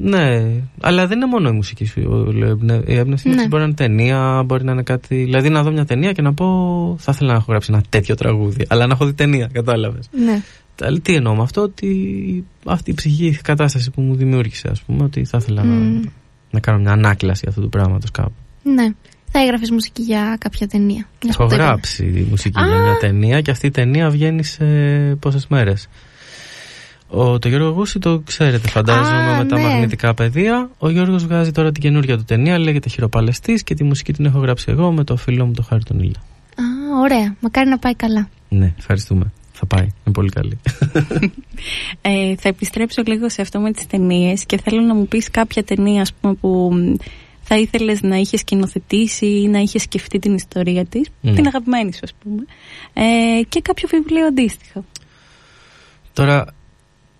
ναι, αλλά δεν είναι μόνο η μουσική σου. η εμπνε- Η έμπνευση Ναι. ναι. μπορεί να είναι ταινία, μπορεί να είναι κάτι. Δηλαδή να δω μια ταινία και να πω θα ήθελα να έχω γράψει ένα τέτοιο τραγούδι. Αλλά να έχω δει ταινία, κατάλαβες. Ναι. Τι εννοώ με αυτό, ότι αυτή η ψυχική κατάσταση που μου δημιούργησε, ας πούμε, ότι θα ήθελα Μμ. να, να κάνω μια ανάκλαση αυτού του πράγματος κάπου. Ναι. Θα έγραφες μουσική για κάποια ταινία. Μιας Έχω που το είπαμε. γράψει μουσική Α! για μια ταινία και αυτή η ταινία βγαίνει σε πόσες μέρες. Ο, το Γιώργο Γούση το ξέρετε, φαντάζομαι, Α, με τα ναι. μαγνητικά πεδία. Ο Γιώργος βγάζει τώρα την καινούργια του ταινία, λέγεται Χειροπαλαιστής και τη μουσική την έχω γράψει εγώ με το φίλο μου το Χάρη τον Ήλια. Α, ωραία. Μακάρι να πάει καλά. Ναι, ευχαριστούμε. Θα πάει. Είναι πολύ καλή. Ε, θα επιστρέψω λίγο σε αυτό με τις ταινίες και θέλω να μου πεις κάποια ταινία ας πούμε, που μ, θα ήθελες να είχες σκηνοθετήσει ή να είχες σκεφτεί την ιστορία της, Μμ. την αγαπημένη σου ας πούμε, ε, και κάποιο βιβλίο αντίστοιχο. Τώρα,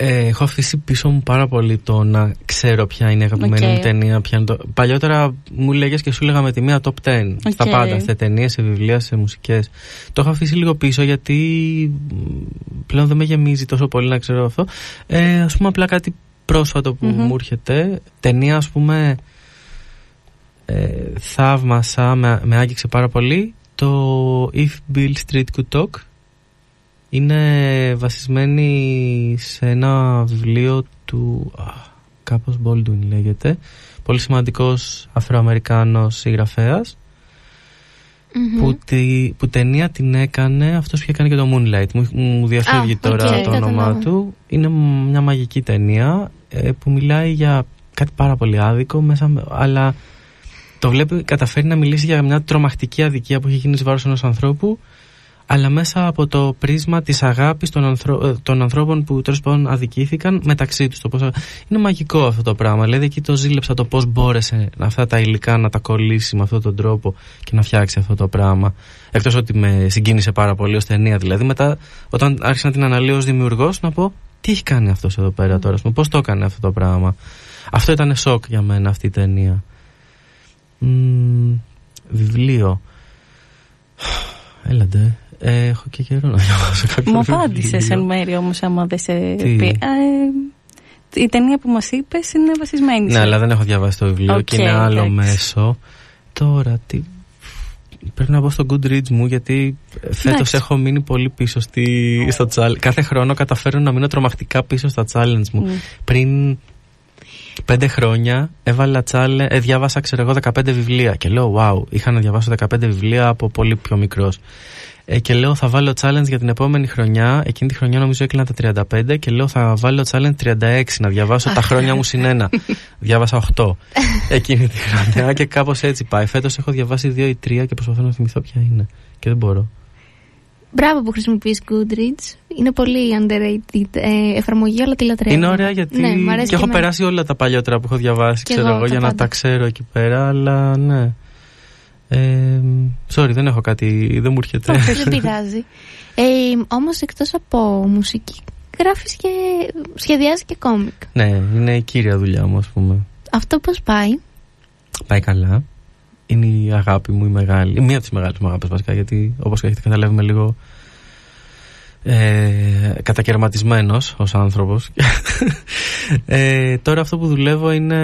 ε, έχω αφήσει πίσω μου πάρα πολύ το να ξέρω ποια είναι η αγαπημένη Οκ. μου ταινία. Ποια είναι το... Παλιότερα μου λέγες και σου λέγα με τη μία top 10 στα Οκ. πάντα, σε ταινίες, σε βιβλία, σε μουσικές. Το έχω αφήσει λίγο πίσω γιατί μ, πλέον δεν με γεμίζει τόσο πολύ να ξέρω αυτό. Ε, ας πούμε, απλά κάτι πρόσφατο που Μμμ. μου έρχεται. Ταινία, ας πούμε, ε, θαύμασα, με, με άγγιξε πάρα πολύ. Το If Bill Street Could Talk είναι βασισμένη σε ένα βιβλίο του α, κάπως Baldwin λέγεται πολύ σημαντικός Αφροαμερικάνος συγγραφέας Μμμ. που, τη, που ταινία την έκανε αυτός που έκανε και το Moonlight μου, μου διαφεύγει Α, τώρα οκ, το όνομά κατάλαβα. του είναι μια μαγική ταινία ε, που μιλάει για κάτι πάρα πολύ άδικο μέσα, με- αλλά το βλέπει, καταφέρνει να μιλήσει για μια τρομακτική αδικία που έχει γίνει εις βάρος ενός ανθρώπου αλλά μέσα από το πρίσμα της αγάπης των, ανθρω... ε, των ανθρώπων που τέλος πάντων αδικήθηκαν μεταξύ τους. Το πώς... Είναι μαγικό αυτό το πράγμα. Δηλαδή εκεί το ζήλεψα το πώς μπόρεσε αυτά τα υλικά να τα κολλήσει με αυτόν τον τρόπο και να φτιάξει αυτό το πράγμα. Εκτός ότι με συγκίνησε πάρα πολύ ως ταινία. Δηλαδή μετά όταν άρχισα να την αναλύω ως δημιουργός να πω τι έχει κάνει αυτός εδώ πέρα τώρα, ας πούμε, πώς το έκανε αυτό το πράγμα. Αυτό ήταν σοκ για μένα αυτή η ταινία. Μμμ, βιβλίο. Έλαντε. Ε, έχω και καιρό να διαβάσω κάποιο Μου βιβλίο. απάντησες εν μέρει όμως, άμα δεν σε Τι; πει. Ε, η ταινία που μας είπες είναι βασισμένη. Ναι, σε- αλλά δεν έχω διαβάσει το βιβλίο Οκ, και είναι άλλο εντάξει. μέσο. Τώρα, τι... Πρέπει να μπω στο Goodreads μου γιατί φέτος Εντάξει. έχω μείνει πολύ πίσω στη, στο challenge. Κάθε χρόνο καταφέρνω να μείνω τρομακτικά πίσω στα challenge μου. Μμ. Πριν πέντε χρόνια έβαλα challenge, ε, διάβασα ξέρω εγώ 15 βιβλία και λέω wow, είχα να διαβάσω 15 βιβλία από πολύ πιο μικρός. Ε, και λέω θα βάλω challenge για την επόμενη χρονιά. Εκείνη τη χρονιά νομίζω έκλεινα τα 35 και λέω θα βάλω challenge 36 να διαβάσω τα χρόνια μου συν ένα. (laughs) Διάβασα 8 εκείνη τη χρονιά και κάπως έτσι πάει. Φέτος έχω διαβάσει 2 ή 3 και προσπαθώ να θυμηθώ ποια είναι. Και δεν μπορώ. Μπράβο που χρησιμοποιείς Goodreads. Είναι πολύ underrated ε, εφαρμογή, αλλά τη λατρεύω. Είναι ωραία γιατί. Ναι, μ' αρέσει και έχω εμένα. περάσει όλα τα παλιότερα που έχω διαβάσει, Κι ξέρω εγώ εγώ, τα για να πάντα. τα ξέρω εκεί πέρα, αλλά ναι. Ε, sorry, δεν έχω κάτι. Δεν μου έρχεται. Όχι, δεν πειράζει. Ε, όμως εκτός από μουσική, γράφεις και σχεδιάζεις και κόμικ. ναι, είναι η κύρια δουλειά μου, ας πούμε. Αυτό πώς πάει; Πάει καλά. Είναι η αγάπη μου η μεγάλη. η Μία από τις μεγάλες μου αγάπες βασικά, γιατί όπως έχετε καταλάβει είμαι λίγο ε, κατακαιρματισμένος ως άνθρωπος. (laughs) ε, τώρα αυτό που δουλεύω είναι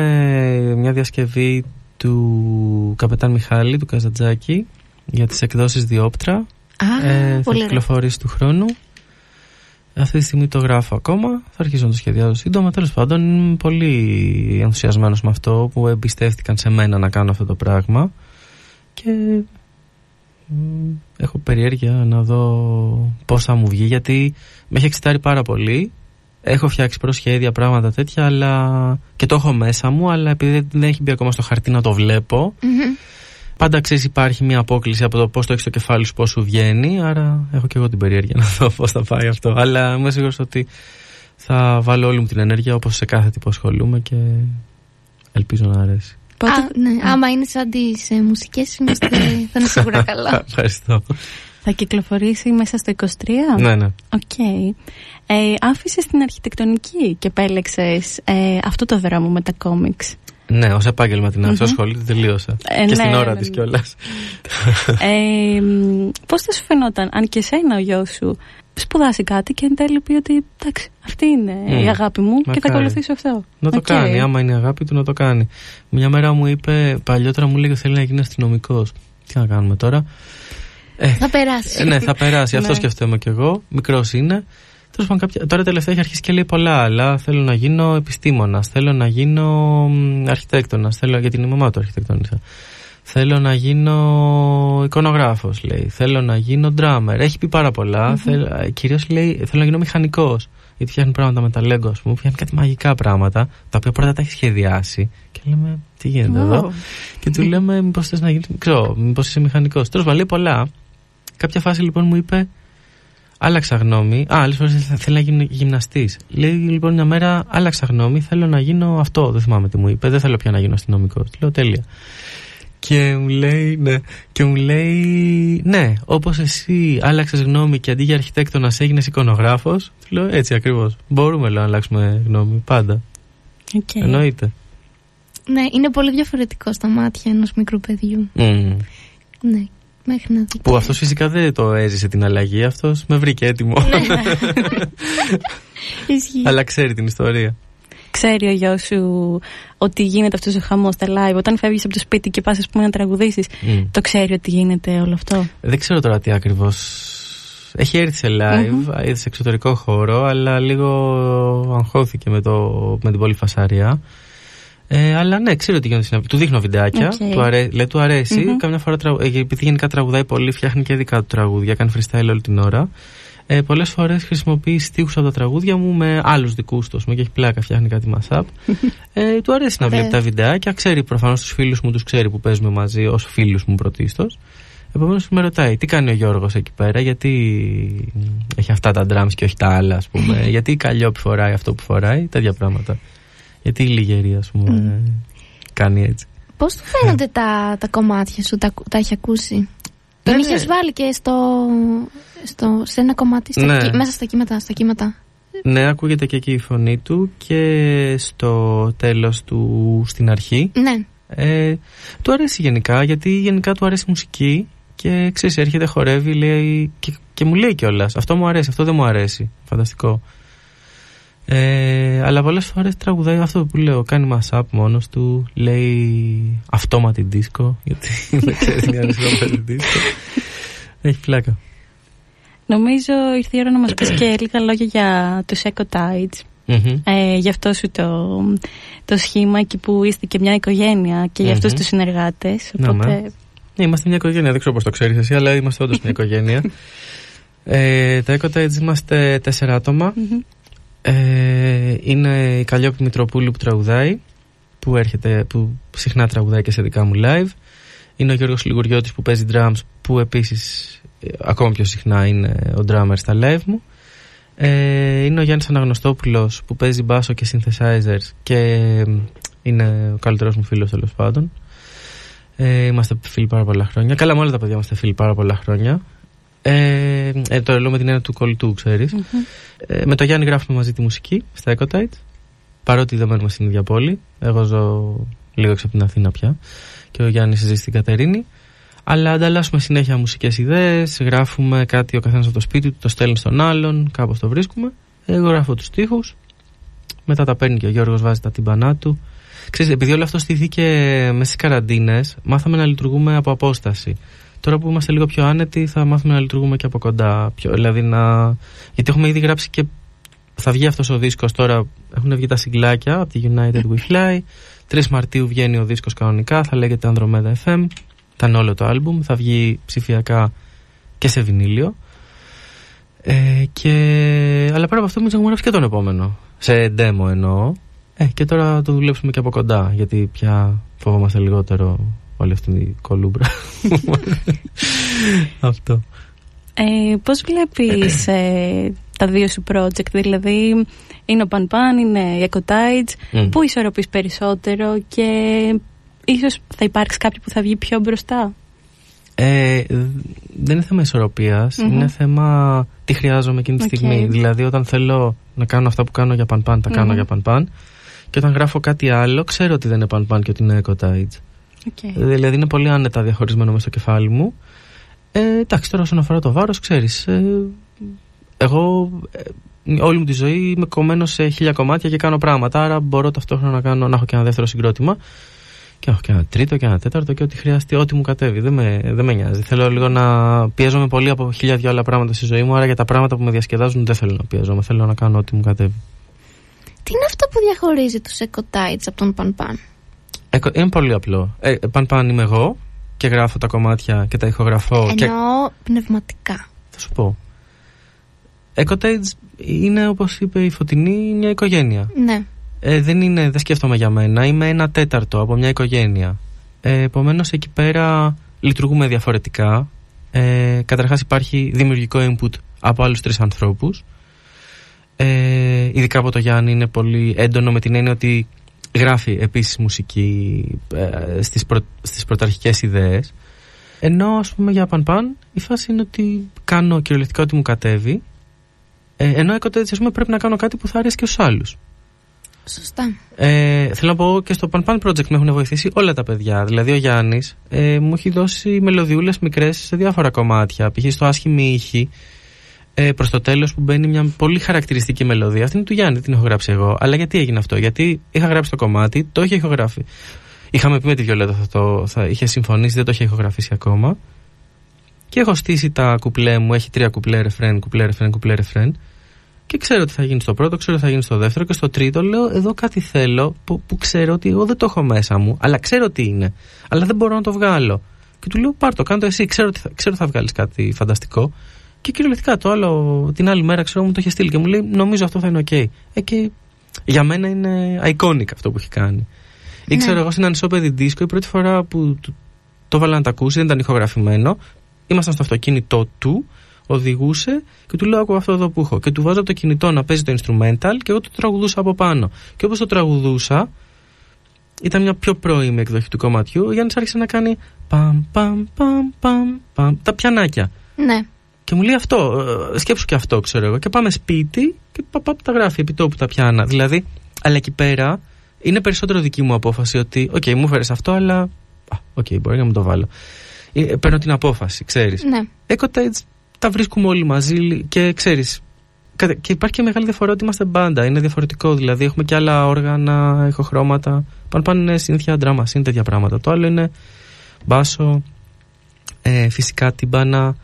μια διασκευή του καπετάν Μιχάλη, του Καζατζάκη, για τις εκδόσεις Διόπτρα. Α, ε, θα πολύ ωραία. κυκλοφορήσει του χρόνου. Αυτή τη στιγμή το γράφω ακόμα. Θα αρχίσω να το σχεδιάζω σύντομα. Τέλος πάντων, είμαι πολύ ενθουσιασμένος με αυτό που εμπιστεύτηκαν σε μένα να κάνω αυτό το πράγμα. Και μ, έχω περιέργεια να δω πώς θα μου βγει γιατί με έχει εξητάρει πάρα πολύ. Έχω φτιάξει προσχέδια, πράγματα τέτοια, αλλά και το έχω μέσα μου, αλλά επειδή δεν έχει μπει ακόμα στο χαρτί να το βλέπω, Μμμ. Πάντα ξέρεις, υπάρχει μια απόκλιση από το πώς το έχεις στο κεφάλι σου, πώς σου βγαίνει. Άρα έχω και εγώ την περιέργεια να δω πώς θα πάει αυτό. Αλλά είμαι σίγουρος ότι θα βάλω όλη μου την ενέργεια όπως σε κάθε τι που ασχολούμαι και ελπίζω να αρέσει. Πότε- Α, ναι. Άμα είναι σαν τις ε, μουσικές, είμαστε, θα είναι σίγουρα καλά. (laughs) Ευχαριστώ. Θα κυκλοφορήσει μέσα στο 23. ναι, ναι. Οκ. Ε, άφησες την αρχιτεκτονική και επέλεξες ε, αυτό το δρόμο με τα κόμιξ. Ναι, ως επάγγελμα την άφησα, Μμμ. σχολή την τελείωσα. Ε, και ναι, στην ώρα ναι, της ναι. κιόλας. Ε, μ, πώς θα σου φαινόταν αν και εσένα ο γιος σου σπουδάσει κάτι και εν τέλει πει ότι εντάξει αυτή είναι η Μμ. αγάπη μου και θα Μακάρι. ακολουθήσω αυτό. Να το Οκ. κάνει. Άμα είναι η αγάπη του, να το κάνει. Μια μέρα μου είπε, παλιότερα μου λέγε θέλει να γίνει αστυνομικός. Τι να κάνουμε τώρα; Ε, θα περάσει. Ε, ναι, θα περάσει. Αυτό Ναι. σκεφτόμαι κι εγώ. Μικρός είναι. Τέλος πάντων, κάποια... Τώρα τελευταία έχει αρχίσει και λέει πολλά άλλα. Θέλω να γίνω επιστήμονας. Θέλω να γίνω αρχιτέκτονας. Θέλω... Γιατί είναι η μαμά του αρχιτεκτόνισσα. Θέλω να γίνω εικονογράφος, λέει. Θέλω να γίνω drummer. Έχει πει πάρα πολλά. Θέλ... Κυρίως λέει θέλω να γίνω μηχανικός. Γιατί φτιάχνει πράγματα με τα Lego, ας πούμε. Φτιάχνει κάτι μαγικά πράγματα. Τα οποία πρώτα τα έχει σχεδιάσει. Και λέμε, τι γίνεται εδώ; Ω. Και του λέμε, μήπως θες να γίνεις. Ξέρω, μήπως είσαι μηχανικός. Τέλος πάντων, λέει πολλά. Κάποια φάση λοιπόν μου είπε, άλλαξα γνώμη. Α, άλλες φορές θέλει να γίνει γυμναστής. Λέει λοιπόν μια μέρα, άλλαξα γνώμη, θέλω να γίνω αυτό. Δεν θυμάμαι τι μου είπε. Δεν θέλω πια να γίνω αστυνομικό. Του λέω τέλεια. Και μου λέει, ναι, και μου λέει, ναι, όπως εσύ άλλαξες γνώμη και αντί για αρχιτέκτονας έγινες εικονογράφος. Του λέω έτσι ακριβώς. Μπορούμε λέω, να αλλάξουμε γνώμη πάντα. Οκ. Εννοείται. Ναι, είναι πολύ διαφορετικό στα μάτια ενός μικρού παιδιού. Μμμ. Ναι, μέχρι να δει. Που αυτός φυσικά δεν το έζησε την αλλαγή. Αυτός με βρήκε έτοιμο. (laughs) Ισχύει. Αλλά ξέρει την ιστορία. Ξέρει ο γιος σου ότι γίνεται αυτός ο χαμός στα live. Όταν φεύγεις από το σπίτι και πας, ας πούμε, να τραγουδήσεις, Μμ. το ξέρει ότι γίνεται όλο αυτό; Δεν ξέρω τώρα τι ακριβώς. Έχει έρθει σε live, είδε σε εξωτερικό χώρο, αλλά λίγο αγχώθηκε με, το, με την πολλή φασαρία. Ε, αλλά ναι, ξέρω τι γίνεται στην Του δείχνω βιντεάκια. Οκ. Του, αρέ... λέει, του αρέσει. Μμμ. Καμιά φορά τραγου... ε, επειδή γενικά τραγουδάει πολύ, φτιάχνει και δικά του τραγούδια. Κάνει freestyle όλη την ώρα. Ε, Πολλές φορές χρησιμοποιεί στίχους από τα τραγούδια μου με άλλους δικούς του. Και έχει πλάκα, φτιάχνει κάτι mashup. ε, του αρέσει να βλέπει Ωραία. τα βιντεάκια. Ξέρει προφανώς τους φίλους μου, τους ξέρει που παίζουμε μαζί ως φίλους μου πρωτίστως. Επομένως με ρωτάει, τι κάνει ο Γιώργος εκεί πέρα, γιατί έχει αυτά τα drums και όχι τα άλλα, ας πούμε. (laughs) γιατί η Καλλιόπη φοράει αυτό που φοράει, τέτοια πράγματα. Γιατί η Λιγερή, ας πούμε, κάνει έτσι. Πώς του φαίνονται τα, τα κομμάτια σου, τα, τα έχει ακούσει; Τον Ναι, είχες ναι. βάλει και στο, στο, σε ένα κομμάτι, στα Ναι. κύ- μέσα στα κύματα, στα κύματα. Ναι, ακούγεται και εκεί η φωνή του και στο τέλος του στην αρχή. Ναι. Ε, του αρέσει γενικά, γιατί γενικά του αρέσει η μουσική και ξέρεις, έρχεται, χορεύει, λέει και, και μου λέει κιόλας. Αυτό μου αρέσει, αυτό δεν μου αρέσει. Φανταστικό. Ε, αλλά πολλές φορές τραγουδάει αυτό που λέω. Κάνει mashup μόνος του. Λέει αυτόματη δίσκο. Γιατί (laughs) δεν ξέρει τι είναι δίσκο. Έχει πλάκα. Νομίζω ήρθε η ώρα να μας πεις και λίγα λόγια για τους Eco Tides. Μμμ. Ε, γι' αυτό σου το, το σχήμα εκεί που είστε και μια οικογένεια και για αυτούς Μμμ. τους συνεργάτες. Ναι, Οπότε, Ναι, είμαστε μια οικογένεια. Δεν ξέρω πώς το ξέρεις εσύ, αλλά είμαστε όντως μια οικογένεια. (laughs) ε, τα Eco Tides είμαστε τέσσερα άτομα. μμμ. Ε, είναι η Καλλιόπη Μητροπούλου που τραγουδάει, που, έρχεται, που συχνά τραγουδάει και σε δικά μου live. Είναι ο Γιώργος Λιγουριώτης που παίζει drums, που επίσης ε, ακόμα πιο συχνά είναι ο drummer στα live μου. Ε, είναι ο Γιάννης Αναγνωστόπουλος που παίζει μπάσο και synthesizers και ε, είναι ο καλύτερος μου φίλος τέλος πάντων. Ε, είμαστε φίλοι πάρα πολλά χρόνια. Καλά, με όλα τα παιδιά είμαστε φίλοι πάρα πολλά χρόνια. Ε, ε, το λέω με την έννοια του κολλητού, ξέρεις. Μμμ. Ε, με τον Γιάννη γράφουμε μαζί τη μουσική στα Ecotite. Παρότι δεν μένουμε στην ίδια πόλη. Εγώ ζω λίγο έξω από την Αθήνα πια. Και ο Γιάννης ζει στην Κατερίνη. Αλλά ανταλλάσσουμε συνέχεια μουσικές ιδέες. Γράφουμε κάτι ο καθένας από το σπίτι του, το στέλνει στον άλλον. Κάπως το βρίσκουμε. Εγώ γράφω τους τοίχου. Μετά τα παίρνει και ο Γιώργος βάζει τα τυμπανά του. Ξέρεις, επειδή όλο αυτό στήθηκε μέσα στις καραντίνες, μάθαμε να λειτουργούμε από απόσταση. Τώρα που είμαστε λίγο πιο άνετοι, θα μάθουμε να λειτουργούμε και από κοντά. Πιο, δηλαδή να... Γιατί έχουμε ήδη γράψει και. Θα βγει αυτός ο δίσκος τώρα. Έχουν βγει τα συγκλάκια από τη United We Fly. 3 Μαρτίου βγαίνει ο δίσκος κανονικά. Θα λέγεται Andromeda FM. Ήταν όλο το άλμπουμ. Θα βγει ψηφιακά και σε βινίλιο. Ε, και... Αλλά πέρα από αυτό, εμείς έχουμε γράψει και τον επόμενο. Σε demo εννοώ. Ε, και τώρα θα το δουλέψουμε και από κοντά. Γιατί πια φοβόμαστε λιγότερο όλη αυτή η κολούμπρα. (laughs) Αυτό. Ε, πώς βλέπεις ε, τα δύο σου project, δηλαδή είναι ο Pan Pan, είναι η Eco Tides, Μμ. πού ισορροπείς περισσότερο και ίσως θα υπάρξει κάποιο που θα βγει πιο μπροστά; Ε, δεν είναι θέμα ισορροπίας, Μμμ. είναι θέμα τι χρειάζομαι εκείνη τη Οκ. στιγμή. Δηλαδή, όταν θέλω να κάνω αυτά που κάνω για Pan Pan, τα κάνω Μμμ. για Pan Pan. Και όταν γράφω κάτι άλλο, ξέρω ότι δεν είναι Pan Pan και ότι είναι Eco Tides. Okay. Δηλαδή, είναι πολύ άνετα διαχωρισμένο μέσα στο κεφάλι μου. Ε, εντάξει, τώρα όσον αφορά το βάρος, ξέρεις. Ε, εγώ ε, όλη μου τη ζωή είμαι κομμένος σε χίλια κομμάτια και κάνω πράγματα. Άρα μπορώ ταυτόχρονα να, κάνω, να έχω και ένα δεύτερο συγκρότημα. Και έχω και ένα τρίτο και ένα τέταρτο και ό,τι χρειαστεί, ό,τι μου κατέβει. Δεν με, δεν με νοιάζει. Θέλω λίγο να πιέζομαι πολύ από χίλια δυο άλλα πράγματα στη ζωή μου. Άρα για τα πράγματα που με διασκεδάζουν δεν θέλω να πιέζομαι. Θέλω να κάνω ό,τι μου κατέβει. Τι είναι αυτό που διαχωρίζει τους Eco Tides από τον Pan Pan; Ε, είναι πολύ απλό. Ε, παν παν είμαι εγώ και γράφω τα κομμάτια και τα ηχογραφώ. Και Εννοώ πνευματικά. Θα σου πω. Ecotage είναι όπως είπε η Φωτεινή μια οικογένεια. Ναι. Ε, δεν, είναι, δεν σκέφτομαι για μένα. Είμαι ένα τέταρτο από μια οικογένεια. Ε, Επομένως εκεί πέρα λειτουργούμε διαφορετικά. Ε, καταρχάς υπάρχει δημιουργικό input από άλλους τρεις ανθρώπους. Ε, ειδικά από το Γιάννη είναι πολύ έντονο με την έννοια ότι γράφει επίσης μουσική ε, στις, πρω, στις πρωταρχικές ιδέες. Ενώ ας πούμε για Παν Παν η φάση είναι ότι κάνω κυριολεκτικά ό,τι μου κατέβει ε, ενώ εκοτέτσι ας πούμε πρέπει να κάνω κάτι που θα αρέσει και στους άλλους. Σωστά. Ε, θέλω να πω και στο Pan Pan Project με έχουν βοηθήσει όλα τα παιδιά. Δηλαδή ο Γιάννης ε, μου έχει δώσει μελωδιούλες μικρές σε διάφορα κομμάτια. Π.χ. στο άσχημη ήχη ε, προς το τέλος που μπαίνει μια πολύ χαρακτηριστική μελωδία. Αυτή είναι του Γιάννη, την έχω γράψει εγώ. Αλλά γιατί έγινε αυτό, Γιατί είχα γράψει το κομμάτι, το είχε ηχογράφει. Είχαμε πει με τη Βιολέτα θα το θα είχε συμφωνήσει, δεν το είχε ηχογραφήσει ακόμα. Και έχω στήσει τα κουπλέ μου, έχει τρία κουπλέ ρεφρέν, κουπλέ ρεφρέν, κουπλέ ρεφρέν. Και ξέρω τι θα γίνει στο πρώτο, ξέρω τι θα γίνει στο δεύτερο και στο τρίτο λέω εδώ κάτι θέλω που, που ξέρω ότι εγώ δεν το έχω μέσα μου, αλλά ξέρω τι είναι. Αλλά δεν μπορώ να το βγάλω. Και του λέω πάρ το, κάνε το εσύ, ξέρω ότι θα, ξέρω θα βγάλεις κάτι φανταστικό. Και κυριολεκτικά το άλλο, την άλλη μέρα ξέρω μου το είχε στείλει και μου λέει νομίζω αυτό θα είναι ok. Ε, και για μένα είναι iconic αυτό που έχει κάνει. Ήξερα εγώ στην Ανισόπεδη Δίσκο η πρώτη φορά που το, το έβαλα να τα ακούσει, δεν ήταν ηχογραφημένο. Ήμασταν στο αυτοκίνητό του, οδηγούσε και του λέω: Ακούω αυτό εδώ που έχω. Και του βάζω από το κινητό να παίζει το instrumental και εγώ το τραγουδούσα από πάνω. Και όπως το τραγουδούσα, ήταν μια πιο πρώιμη εκδοχή του κομματιού. Ο Γιάννης άρχισε να κάνει παμ, παμ, παμ, παμ, παμ, τα πιανάκια. Ναι. Και μου λέει αυτό, ε, σκέψου και αυτό, ξέρω εγώ. Και πάμε σπίτι και πα, πα, τα γράφει επί τόπου τα πιάνα. Δηλαδή, αλλά εκεί πέρα είναι περισσότερο δική μου απόφαση ότι, οκ, μου φέρες αυτό, αλλά. Α, οκ, μπορεί να μου το βάλω. Ε, παίρνω την απόφαση, ξέρεις. Ναι. Ecotage τα βρίσκουμε όλοι μαζί και ξέρεις Και υπάρχει και μεγάλη διαφορά ότι είμαστε μπάντα. Είναι διαφορετικό. Δηλαδή έχουμε και άλλα όργανα, ηχοχρώματα. Πάνω πάνω είναι συνήθεια ντράμα, είναι τέτοια πράγματα. Το άλλο είναι μπάσο, ε, φυσικά τύμπανα,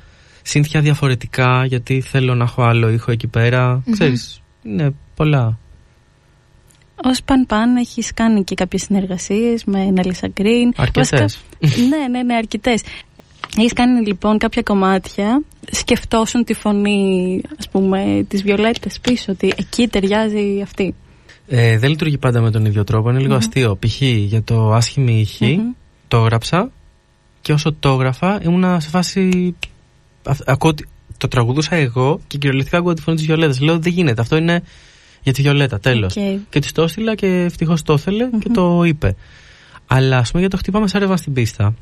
σύνθια διαφορετικά, γιατί θέλω να έχω άλλο ήχο εκεί πέρα. Ξέρεις, είναι πολλά. Ω παν παν έχεις κάνει και κάποιες συνεργασίες με Νέλισσα Γκριν. Αρκετές. ναι, ναι, ναι, αρκετές. Έχεις κάνει λοιπόν κάποια κομμάτια, σκεφτόσουν τη φωνή ας πούμε της Βιολέτας πίσω, ότι εκεί ταιριάζει αυτή. Ε, δεν λειτουργεί πάντα με τον ίδιο τρόπο, είναι λίγο αστείο. Π.χ. για το άσχημη ηχή, το έγραψα και όσο το έγραφα ήμουνα σε φάση... Ακούω, το τραγουδούσα εγώ και κυριολεκτικά ακούω τη φωνή της Βιολέτας. Λέω δεν γίνεται, αυτό είναι για τη Βιολέτα, τέλος. Okay. Και της το έστειλα και ευτυχώς το ήθελε και το είπε. Αλλά ας πούμε για το χτυπάμε σαν στην πίστα.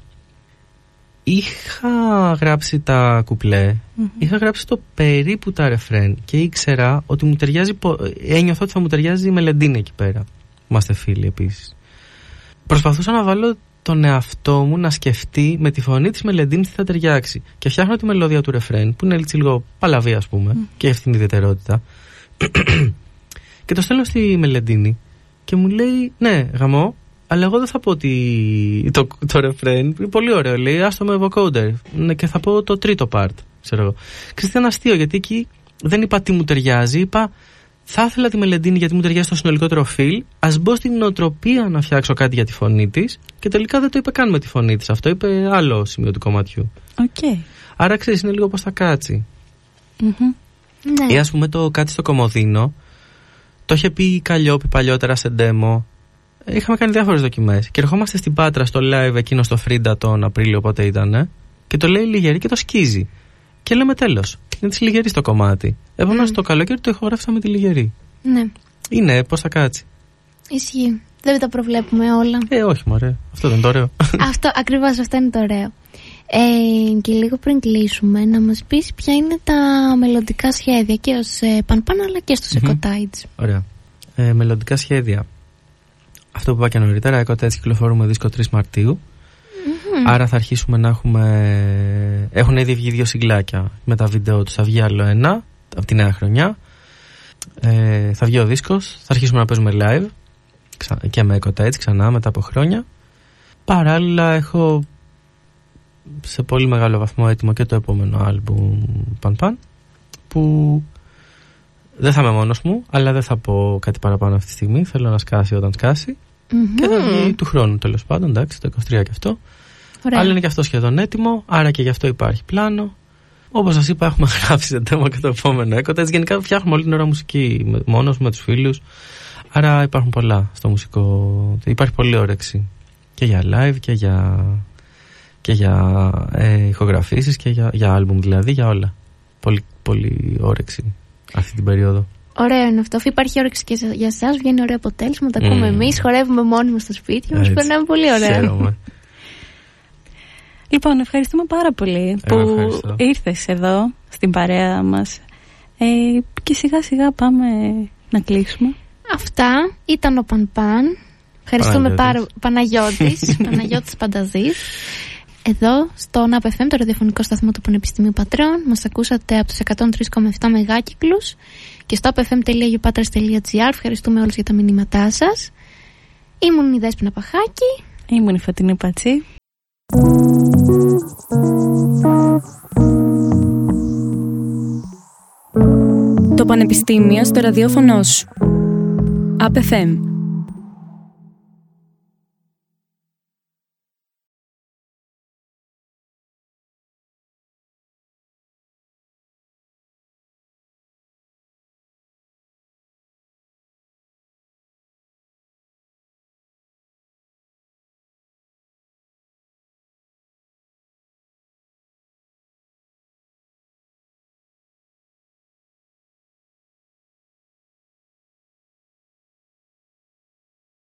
Είχα γράψει τα κουπλέ, είχα γράψει το περίπου τα ρεφρέν και ήξερα ότι μου ταιριάζει, ένιωθα ότι θα μου ταιριάζει η Μελεντίνη εκεί πέρα. Είμαστε φίλοι επίσης. Προσπαθούσα να βάλω τον εαυτό μου να σκεφτεί με τη φωνή της Μελεντίνης τι θα ταιριάξει. Και φτιάχνω τη μελωδία του ρεφρέν, που είναι έτσι λίγο παλαβή, ας πούμε, και έχει την ιδιαιτερότητα. (clears throat) και το στέλνω στη Μελεντίνη και μου λέει: Ναι, γαμό, αλλά εγώ δεν θα πω ότι το, το ρεφρέν είναι πολύ ωραίο. Λέει, άστο με vocoder. Ναι, και θα πω το τρίτο part. Ξέρω εγώ. Και ήταν αστείο γιατί εκεί δεν είπα τι μου ταιριάζει. Είπα, θα ήθελα τη Μελεντίνη γιατί μου ταιριάζει στο συνολικότερο φιλ. Α μπω στην νοοτροπία να φτιάξω κάτι για τη φωνή της. Και τελικά δεν το είπε καν με τη φωνή της. Αυτό είπε άλλο σημείο του κομματιού. Okay. Άρα ξέρεις, είναι λίγο πώ θα κάτσει. Mm-hmm. Ναι. Ή ας πούμε το κάτι στο κομμωδίνο. Το είχε πει η Καλλιόπη παλιότερα σε demo είχαμε κάνει διάφορες δοκιμές. Και ερχόμαστε στην Πάτρα στο live εκείνο στο Φρίντα τον Απρίλιο, πότε ήταν. Και το λέει Λιγερή και το σκίζει. Και λέμε τέλος. Είναι της Λιγερής το κομμάτι. Επομένως mm. το καλοκαίρι το ηχογράφησα με τη Λιγερή. Ναι. Είναι, πώς θα κάτσει. Ισχύει. Δεν τα προβλέπουμε όλα. Ε, όχι, μωρέ. Αυτό δεν είναι το ωραίο. (laughs) αυτό, ακριβώς αυτό είναι το ωραίο. Ε, και λίγο πριν κλείσουμε, να μας πεις ποια είναι τα μελλοντικά σχέδια και ως ε, Πανπάν αλλά και στο mm Ωραία. Ε, μελλοντικά σχέδια αυτό που είπα και νωρίτερα, έκοτε έτσι κυκλοφορούμε δίσκο 3 Μαρτίου. Άρα θα αρχίσουμε να έχουμε. Έχουν ήδη βγει δύο συγκλάκια με τα βίντεο τους. Θα βγει άλλο ένα από τη νέα χρονιά. Ε, θα βγει ο δίσκος. Θα αρχίσουμε να παίζουμε live και με έκοτα έτσι ξανά μετά από χρόνια. Παράλληλα έχω σε πολύ μεγάλο βαθμό έτοιμο και το επόμενο άλμπουμ Παν Παν που δεν θα είμαι μόνος μου, αλλά δεν θα πω κάτι παραπάνω αυτή τη στιγμή. Θέλω να σκάσει όταν σκάσει. Και θα βγει του χρόνου τέλος πάντων, εντάξει, το 23 και αυτό. Ωραία. Αλλά είναι και αυτό σχεδόν έτοιμο, άρα και γι' αυτό υπάρχει πλάνο. Όπως σας είπα, έχουμε (laughs) γράψει σε τέμα και το επόμενο έκοτα. γενικά φτιάχνουμε όλη την ώρα μουσική μόνος με τους φίλους. Άρα υπάρχουν πολλά στο μουσικό. Υπάρχει πολλή όρεξη. Και για live και για, και για ε, ηχογραφήσεις και για, για άλμπουμ δηλαδή, για όλα. Πολύ, πολύ όρεξη αυτή την περίοδο. Ωραίο είναι αυτό. Αφού υπάρχει όρεξη και για εσάς, βγαίνει ωραίο αποτέλεσμα. Τα ακούμε mm. εμείς, χορεύουμε μόνοι μας στο σπίτι μας. Περνάμε πολύ ωραία. λοιπόν, ευχαριστούμε πάρα πολύ που ήρθες εδώ στην παρέα μας. Ε, και σιγά σιγά πάμε να κλείσουμε. Αυτά ήταν ο Παν Παν. Ευχαριστούμε πάρα Παναγιώτης, (laughs) Παναγιώτης Πανταζής. Εδώ στο NAPFM, το ραδιοφωνικό σταθμό του Πανεπιστημίου Πατρών, μας ακούσατε από τους 103,7 μεγάκυκλους και στο apfm.geopatras.gr. Ευχαριστούμε όλους για τα μηνύματά σας. Ήμουν η Δέσποινα Παχάκη. Ήμουν η Φωτεινή Πατσή. Το Πανεπιστήμιο στο ραδιόφωνο σου. APFM